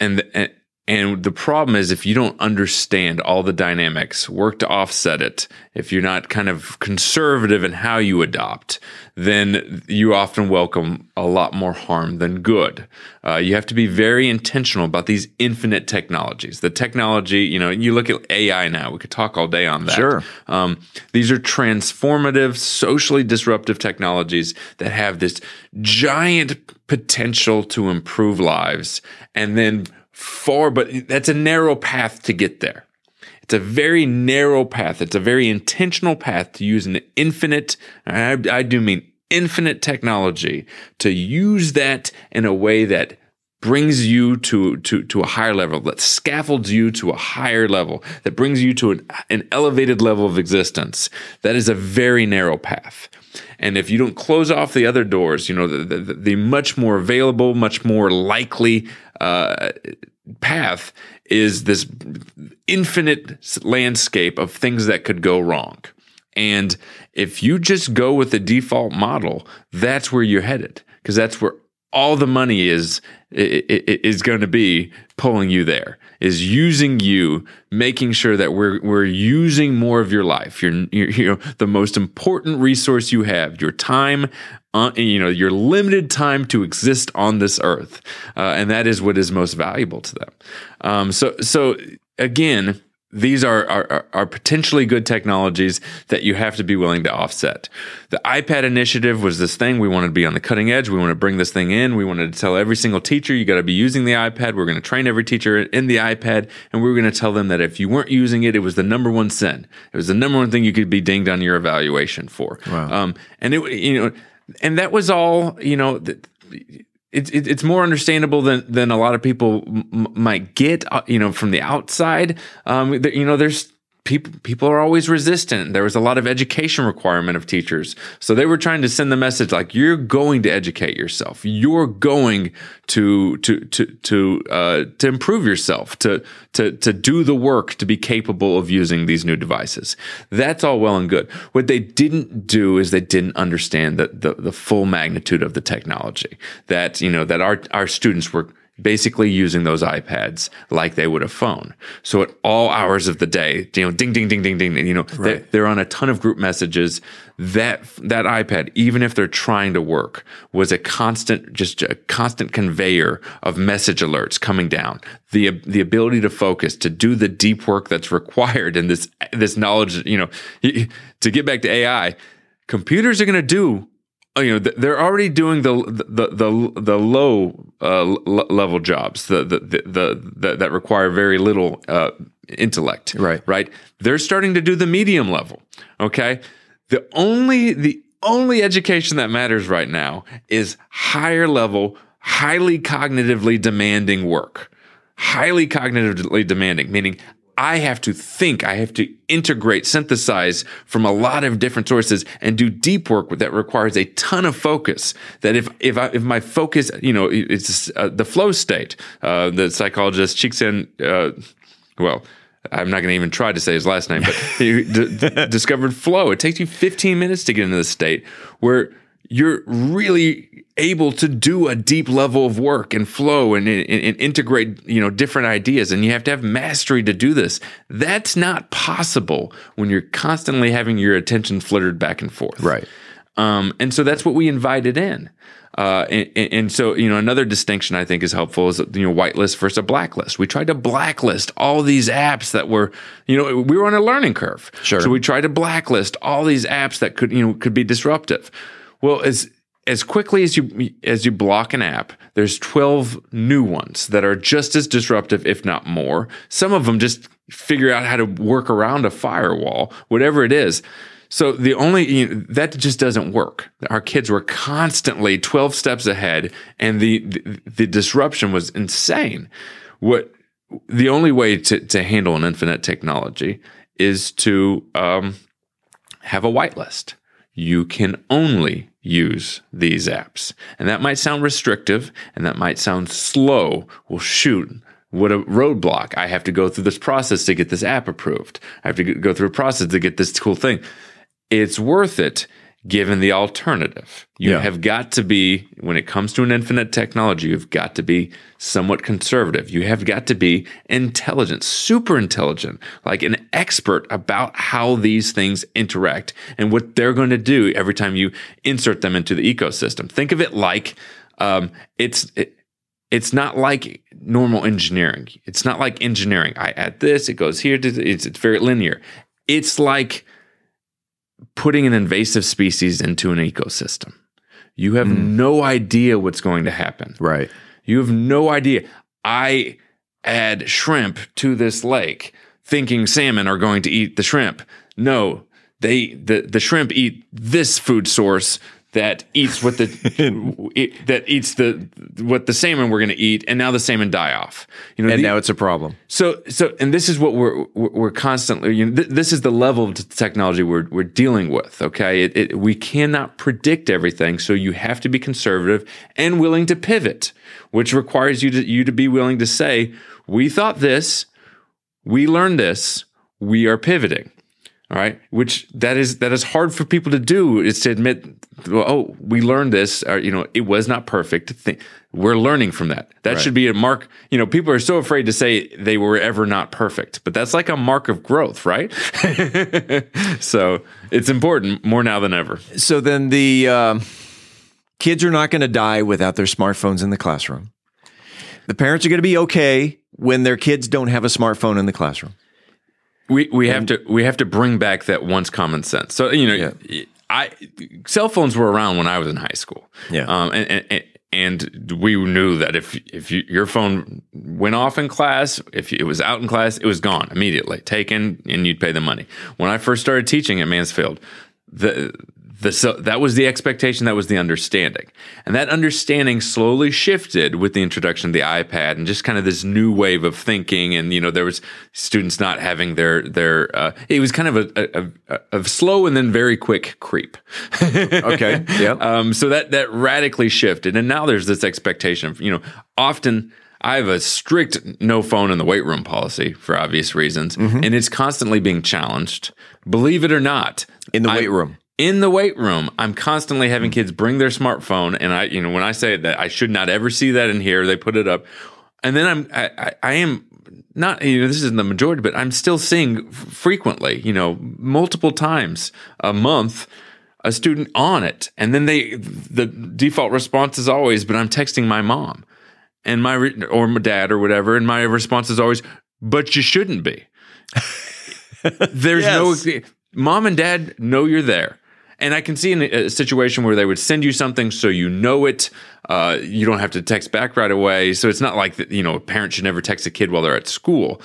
and, and And the problem is, if you don't understand all the dynamics, work to offset it, if you're not kind of conservative in how you adopt, then you often welcome a lot more harm than good. Uh, you have to be very intentional about these infinite technologies. The technology, you know, you look at AI now, we could talk all day on that. Sure. Um, these are transformative, socially disruptive technologies that have this giant potential to improve lives. And then far, but that's a narrow path to get there. It's a very narrow path. It's a very intentional path to use an infinite, I, I do mean infinite technology, to use that in a way that brings you to, to, to a higher level, that scaffolds you to a higher level, that brings you to an, an elevated level of existence. That is a very narrow path. And if you don't close off the other doors, you know, the, the, the much more available, much more likely uh, path is this infinite landscape of things that could go wrong. And if you just go with the default model, that's where you're headed because that's where all the money is is going to be pulling you there is using you making sure that we're we're using more of your life. Your, you know the most important resource you have your time uh, you know your limited time to exist on this earth uh, and that is what is most valuable to them. Um, so so again these are, are, are potentially good technologies that you have to be willing to offset. The iPad initiative was this thing. We wanted to be on the cutting edge. We want to bring this thing in. We wanted to tell every single teacher, you got to be using the iPad. We're going to train every teacher in the iPad. And we were going to tell them that if you weren't using it, it was the number one sin. It was the number one thing you could be dinged on your evaluation for. Wow. Um, and it, you know, and that was all, you know, it's it's more understandable than than a lot of people m- might get, uh, you know, from the outside. Um, you know, there's people people are always resistant. There was a lot of education requirement of teachers, so they were trying to send the message like you're going to educate yourself. You're going to to to to uh, to improve yourself, to to to do the work, to be capable of using these new devices. That's all well and good. What they didn't do is they didn't understand the the, the full magnitude of the technology. That you know that our our students were basically using those iPads like they would a phone. So at all hours of the day, you know, ding, ding, ding, ding, ding, you know, Right. they, they're on a ton of group messages. That, that iPad, even if they're trying to work, was a constant, just a constant conveyor of message alerts coming down. The, the ability to focus, to do the deep work that's required in this, this knowledge, you know, to get back to AI, computers are going to do you know they're already doing the the the, the low uh, l- level jobs the the, the the the that require very little uh, intellect. Right. right? They're starting to do the medium level. Okay? The only the only education that matters right now is higher level highly cognitively demanding work. Highly cognitively demanding meaning I have to think, I have to integrate, synthesize from a lot of different sources and do deep work that requires a ton of focus. That if if I, if my focus, you know, it's uh, the flow state. Uh, the psychologist Csikszentmihalyi, uh, well, I'm not going to even try to say his last name, but he d- d- discovered flow. It takes you 15 minutes to get into this state where you're really able to do a deep level of work and flow and, and, and integrate you know different ideas and you have to have mastery to do this that's not possible when you're constantly having your attention flittered back and forth Right. um, and so that's what we invited in uh, and, and- so, you know, another distinction I think is helpful is, you know, whitelist versus a blacklist. We tried to blacklist all these apps that were, you know, we were on a learning curve. Sure. So we tried to blacklist all these apps that could, you know, could be disruptive. Well, as as quickly as you as you block an app, there's 12 new ones that are just as disruptive, if not more. Some of them just figure out how to work around a firewall, whatever it is. So the only you know, that just doesn't work. Our kids were constantly 12 steps ahead, and the the, the disruption was insane. What the only way to to handle an infinite technology is to um, have a whitelist. You can only use these apps. And that might sound restrictive and that might sound slow. Well, shoot, what a roadblock. I have to go through this process to get this app approved. I have to go through a process to get this cool thing. It's worth it given the alternative. You Yeah. have got to be, when it comes to an infinite technology, you've got to be somewhat conservative. You have got to be intelligent, super intelligent, like an expert about how these things interact and what they're going to do every time you insert them into the ecosystem. Think of it like um, it's. It, it's not like normal engineering. It's not like engineering. I add this, it goes here. It's, it's very linear. It's like putting an invasive species into an ecosystem. You have hmm. no idea what's going to happen. Right. You have no idea. I add shrimp to this lake thinking salmon are going to eat the shrimp. No, they the, the shrimp eat this food source that eats what the it, that eats the what the salmon we're going to eat and now the salmon die off. You know, and the- now it's a problem. so, so, and this is what we're we're we're constantly. You know, th- this is the level of technology we're we're dealing with. Okay, it, it, we cannot predict everything, so you have to be conservative and willing to pivot, which requires you to you to be willing to say, "We thought this, we learned this, we are pivoting." All right, which that is that is hard for people to do. Is to admit, well, oh, we learned this. Or, you know, it was not perfect. We're learning from that. That Right. should be a mark. You know, people are so afraid to say they were ever not perfect, but that's like a mark of growth, right? so it's important more now than ever. So then the um, kids are not going to die without their smartphones in the classroom. The parents are going to be okay when their kids don't have a smartphone in the classroom. We we have to we have to bring back that once common sense. So you know, I cell phones were around when I was in high school. Yeah. um, and, and and we knew that if if you, your phone went off in class, if it was out in class, it was gone immediately, taken, and you'd pay the money. When I first started teaching at Mansfield, the the so that was the expectation, that was the understanding, and that understanding slowly shifted with the introduction of the iPad and just kind of this new wave of thinking. And you know, there was students not having their their. Uh, it was kind of a, a, a, a slow and then very quick creep. Okay. Yeah. Um, so that that radically shifted, and now there's this expectation of you know often. I have a strict no phone in the weight room policy for obvious reasons, Mm-hmm. and it's constantly being challenged. Believe it or not, in the weight room. In the weight room, I'm constantly having kids bring their smartphone, and I, you know, when I say that I should not ever see that in here, they put it up, and then I'm, I, I, I am not, you know, this isn't the majority, but I'm still seeing f- frequently, you know, multiple times a month, a student on it, and then they, the default response is always, but I'm texting my mom, and my re- or my dad or whatever, and my response is always, but you shouldn't be. There's no mom and dad know you're there. And I can see in a situation where they would send you something so you know it. Uh, you don't have to text back right away. So it's not like that, you know, a parent should never text a kid while they're at school.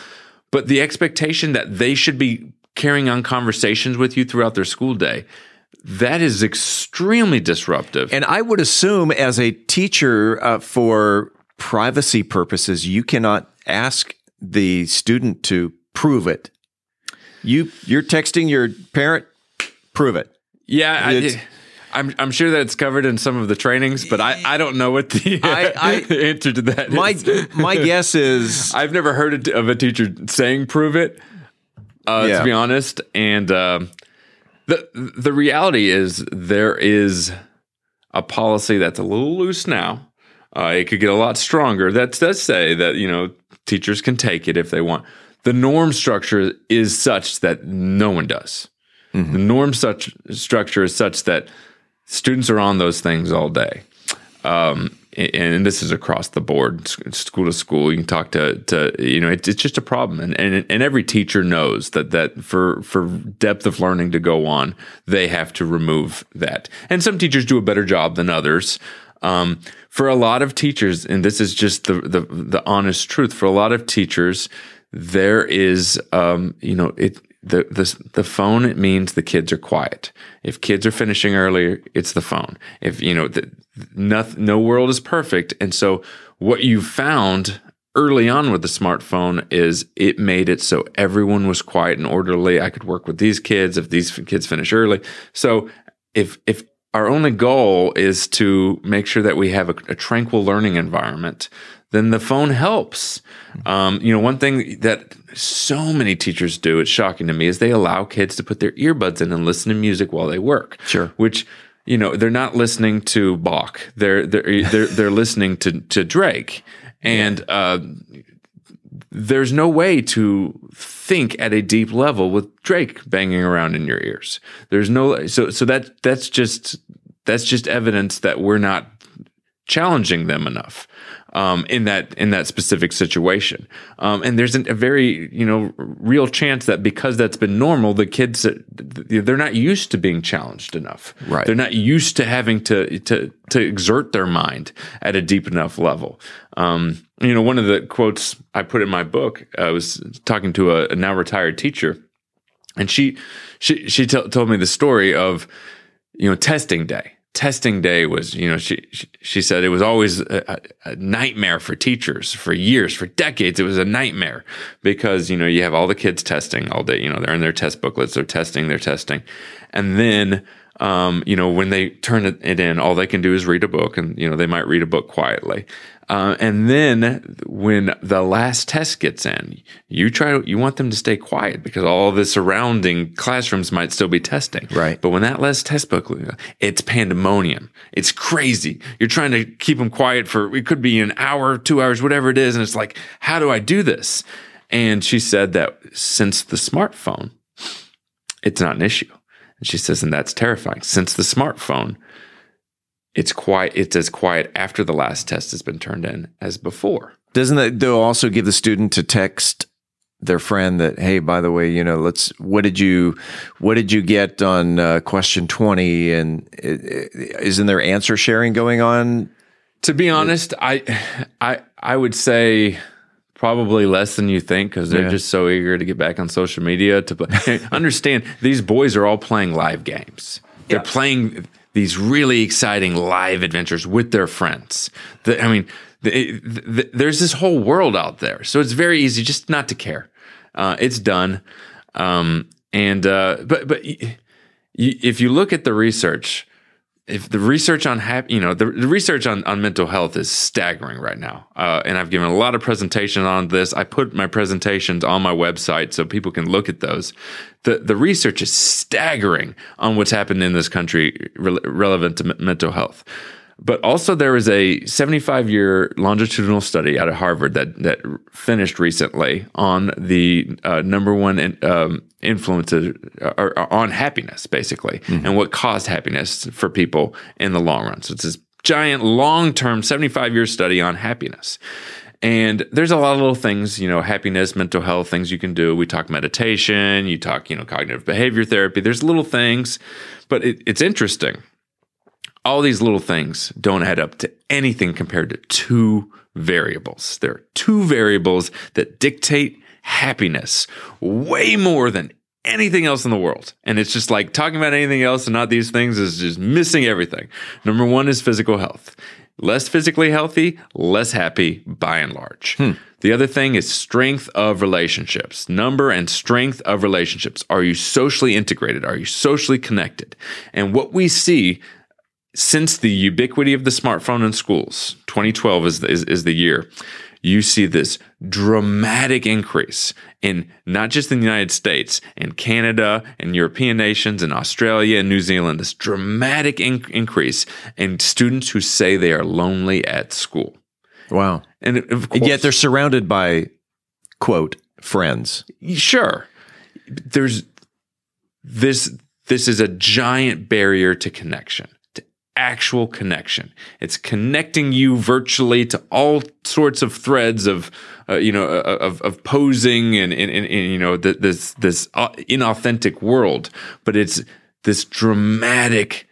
But the expectation that they should be carrying on conversations with you throughout their school day, that is extremely disruptive. And I would assume, as a teacher, uh, for privacy purposes, you cannot ask the student to prove it. You you're texting your parent, prove it. Yeah, I, It's- I'm I'm sure that it's covered in some of the trainings, but I, I don't know what the I- I- answer to that My is. my guess is I've never heard of a teacher saying "prove it." Uh, Yeah. To be honest, and um the the reality is there is a policy that's a little loose now. Uh, it could get a lot stronger. That does say that you know teachers can take it if they want. The norm structure is such that no one does. The norm such structure is such that students are on those things all day. Um, and, this is across the board, school to school. You can talk to, to you know, it's, it's just a problem, and, and and every teacher knows that that for for depth of learning to go on, they have to remove that. And some teachers do a better job than others. Um, for a lot of teachers, and this is just the the, the honest truth, for a lot of teachers, there is, um, you know, it the the the phone it means the kids are quiet. If kids are finishing earlier, it's the phone. If you know, the, nothing, no world is perfect, and so what you found early on with the smartphone is it made it so everyone was quiet and orderly. I could work with these kids if these kids finish early. So if if our only goal is to make sure that we have a, a tranquil learning environment, then the phone helps. Um, you know, one thing that so many teachers do, it's shocking to me, is they allow kids to put their earbuds in and listen to music while they work. Sure. Which you know they're not listening to Bach. They're they're they're, they're listening to to Drake, and uh, there's no way to think at a deep level with Drake banging around in your ears. There's no so so that that's just that's just evidence that we're not challenging them enough um, in that in that specific situation. Um, and there's a very you know real chance that because that's been normal, the kids they're not used to being challenged enough. Right. They're not used to having to to to exert their mind at a deep enough level. Um, you know, one of the quotes I put in my book, I was talking to a, a now retired teacher, and she she she t- told me the story of you know testing day testing day was, you know, she she said it was always a, a, nightmare for teachers for years, for decades. It was a nightmare because you know you have all the kids testing all day. You know, they're in their test booklets, they're testing, they're testing, and then. Um, you know, when they turn it in, all they can do is read a book, and you know they might read a book quietly. Uh, and then when the last test gets in, you try to, you want them to stay quiet because all the surrounding classrooms might still be testing. Right. But when that last test book, it's pandemonium. It's crazy. You're trying to keep them quiet for, it could be an hour, two hours, whatever it is. And it's like, how do I do this? And she said that since the smartphone, it's not an issue. And she says, and that's terrifying. Since the smartphone, it's quiet it's as quiet after the last test has been turned in as before. Doesn't that though also give the student to text their friend that hey by the way you know let's what did you what did you get on uh, question 20 and isn't there answer sharing going on? To be honest i i i would say probably less than you think because they're yeah. just so eager to get back on social media to play understand these boys are all playing live games they're yeah. playing these really exciting live adventures with their friends. The, I mean, the, the, there's this whole world out there, so it's very easy just not to care. Uh, it's done, um, and uh, but but if you look at the research, if the research on happy, you know, the, the, research on, on mental health is staggering right now. Uh, and I've given a lot of presentations on this. I put my presentations on my website so people can look at those. The, the research is staggering on what's happened in this country re- relevant to m- mental health. But also, there was a 75 year longitudinal study out of Harvard that, that finished recently on the uh, number one in, um, influence on happiness, basically, mm-hmm. and what caused happiness for people in the long run. So it's this giant, long term, 75 year study on happiness. And there's a lot of little things, you know, happiness, mental health, things you can do. We talk meditation, you talk, you know, cognitive behavior therapy. There's little things, but it, it's interesting all these little things don't add up to anything compared to two variables. There are two variables that dictate happiness way more than anything else in the world. And it's just like talking about anything else and not these things is just missing everything. Number one is physical health. Less physically healthy, less happy by and large. Hmm. The other thing is strength of relationships. Number and strength of relationships. Are you socially integrated? Are you socially connected? And what we see since the ubiquity of the smartphone in schools, 2012 is the, is, is the year, you see this dramatic increase in not just in the United States, in Canada, and European nations, and Australia and New Zealand, this dramatic in- increase in students who say they are lonely at school. Wow. And course, yet they're surrounded by, quote, friends. Sure. There's this this is a giant barrier to connection actual connection. It's connecting you virtually to all sorts of threads of, uh, you know, uh, of, of posing and, and, and, you know, this, this uh, inauthentic world, but it's this dramatic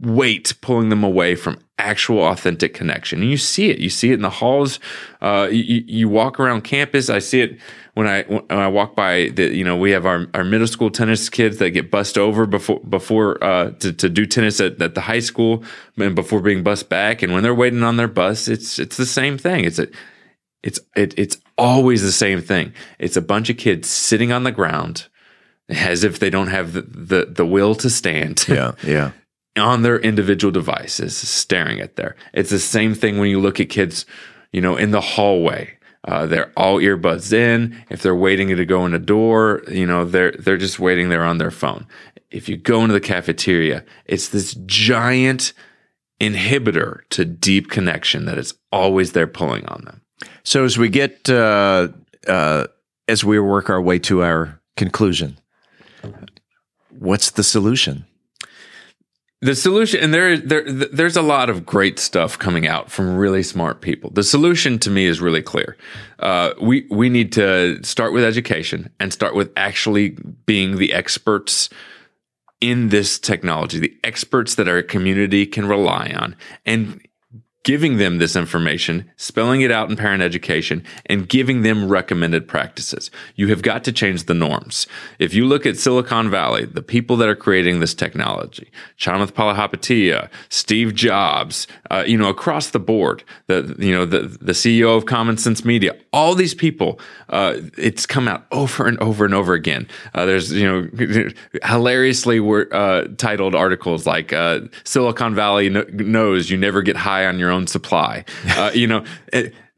weight pulling them away from actual authentic connection. And you see it. You see it in the halls. Uh, you, you walk around campus. I see it when I when I walk by the you know we have our, our middle school tennis kids that get bussed over before before uh, to, to do tennis at, at the high school and before being bussed back and when they're waiting on their bus it's it's the same thing it's a it's it, it's always the same thing it's a bunch of kids sitting on the ground as if they don't have the, the, the will to stand. Yeah, yeah. on their individual devices, staring at there. It's the same thing when you look at kids, you know, in the hallway. Uh, they're all earbuds in. If they're waiting to go in a door, you know, they're they're just waiting there on their phone. If you go into the cafeteria, it's this giant inhibitor to deep connection that is always there pulling on them. So as we get uh, uh, as we work our way to our conclusion, what's the solution? The solution, and there, there, there's a lot of great stuff coming out from really smart people. The solution to me is really clear. Uh, we we need to start with education and start with actually being the experts in this technology, the experts that our community can rely on, and giving them this information, spelling it out in parent education, and giving them recommended practices. You have got to change the norms. If you look at Silicon Valley, the people that are creating this technology, Chamath Palihapitiya, Steve Jobs, uh, you know, across the board, the you know the the CEO of Common Sense Media, all these people, uh, it's come out over and over and over again. Uh, there's you know hilariously were uh, titled articles like uh, Silicon Valley knows you never get high on your own supply. Uh, you know,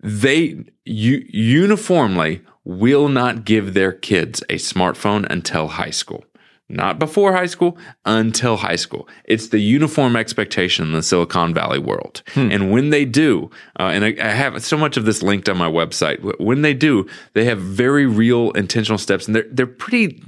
they u- uniformly will not give their kids a smartphone until high school not before high school, until high school. It's the uniform expectation in the Silicon Valley world. Hmm. And when they do, uh, and I, I, have so much of this linked on my website, when they do, they have very real intentional steps, and they're they're pretty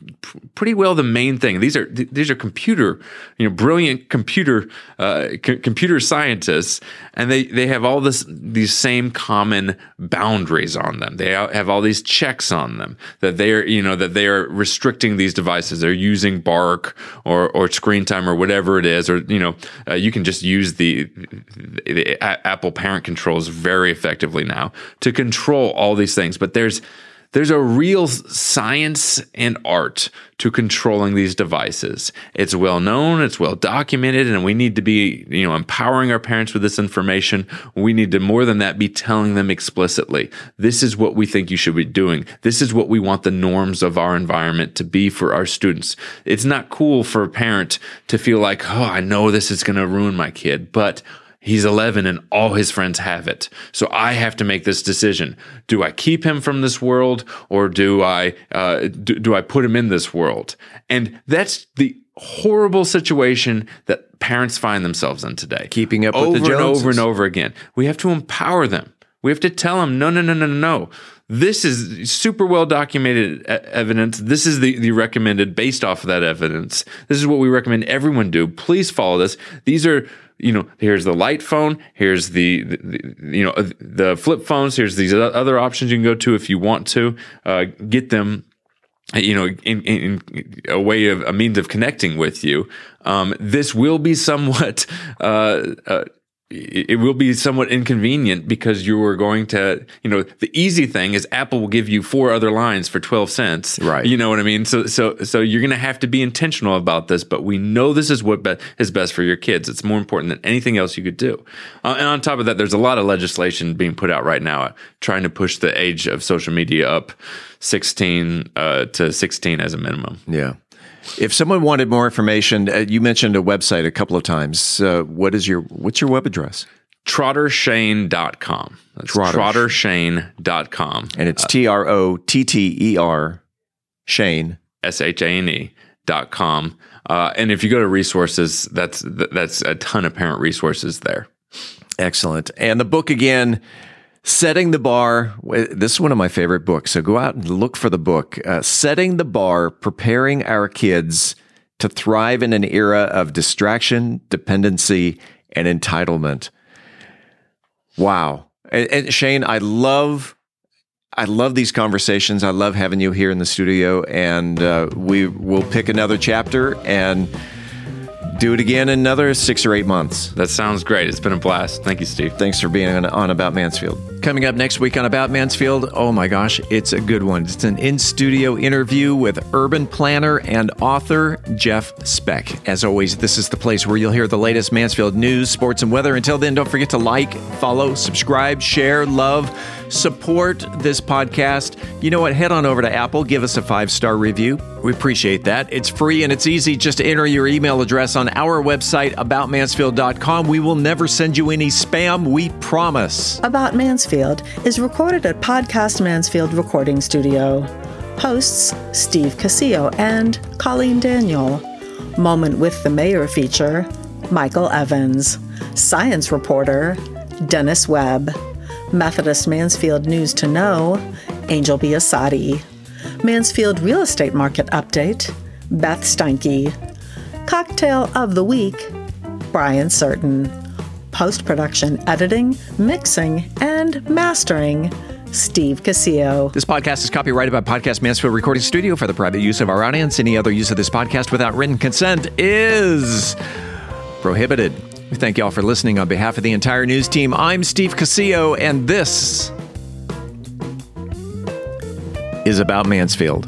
pretty well the main thing. These are these are computer, you know, brilliant computer uh, c- computer scientists, and they they have all this these same common boundaries on them. They have all these checks on them that they are you know that they are restricting these devices. They're using Bark or or Screen Time or whatever it is, or you know, uh, you can just use the, the, the Apple parent controls very effectively now to control all these things. But there's there's a real science and art to controlling these devices. It's well known, it's well documented, and we need to be, you know, empowering our parents with this information. We need to more than that be telling them explicitly, this is what we think you should be doing. This is what we want the norms of our environment to be for our students. It's not cool for a parent to feel like, "Oh, I know this is going to ruin my kid," but He's 11 and all his friends have it. So I have to make this decision. Do I keep him from this world or do I, uh, do, do I put him in this world? And that's the horrible situation that parents find themselves in today. Keeping up over with the Joneses. and over and over again. We have to empower them. We have to tell them, no, no, no, no, no. This is super well documented evidence. This is the, the recommended based off of that evidence. This is what we recommend everyone do. Please follow this. These are you know, here's the light phone, here's the, the, the, you know the flip phones, here's these other options you can go to if you want to uh, get them. You know, in, in, in, a way of a means of connecting with you. Um, this will be somewhat uh, uh, it will be somewhat inconvenient because you are going to, you know, the easy thing is Apple will give you four other lines for 12 cents. Right. You know what I mean? So, so, so you're going to have to be intentional about this, but we know this is what be- is best for your kids. It's more important than anything else you could do. Uh, and on top of that, there's a lot of legislation being put out right now uh, trying to push the age of social media up 16 uh, to 16 as a minimum. Yeah. If someone wanted more information, uh, you mentioned a website a couple of times. Uh, what is your what's your web address? trottershane.com. That's Trotter. trottershane.com. And it's T R O T T E R Shane S H A N E dot com. Uh, and if you go to resources, that's that's a ton of parent resources there. Excellent. And the book again, Setting the Bar. This is one of my favorite books. So go out and look for the book. Uh, Setting the Bar, Preparing Our Kids to Thrive in an Era of Distraction, Dependency, and Entitlement. Wow. And, and Shane, I love I love these conversations. I love having you here in the studio, and uh, we will pick another chapter and do it again in another six or eight months. That sounds great. It's been a blast. Thank you, Steve. Thanks for being on, on About Mansfield. Coming up next week on About Mansfield, oh my gosh, it's a good one. It's an in studio interview with urban planner and author Jeff Speck. As always, this is the place where you'll hear the latest Mansfield news, sports, and weather. Until then, don't forget to like, follow, subscribe, share, love support this podcast, you know what? Head on over to Apple, give us a five star review. We appreciate that. It's free and it's easy. Just enter your email address on our website, aboutmansfield.com. We will never send you any spam, we promise. About Mansfield is recorded at Podcast Mansfield Recording Studio. Hosts Steve Casillo and Colleen Daniel. Moment with the Mayor feature Michael Evans. Science reporter Dennis Webb. Methodist Mansfield News to Know Angel Biasatti. Mansfield Real Estate Market Update Beth Steinke. Cocktail of the Week Brian Certain. Post production editing, mixing, and mastering Steve Casillo. This podcast is copyrighted by Podcast Mansfield Recording Studio for the private use of our audience. Any other use of this podcast without written consent is prohibited. We thank you all for listening on behalf of the entire news team. I'm Steve Casillo, and this is about Mansfield.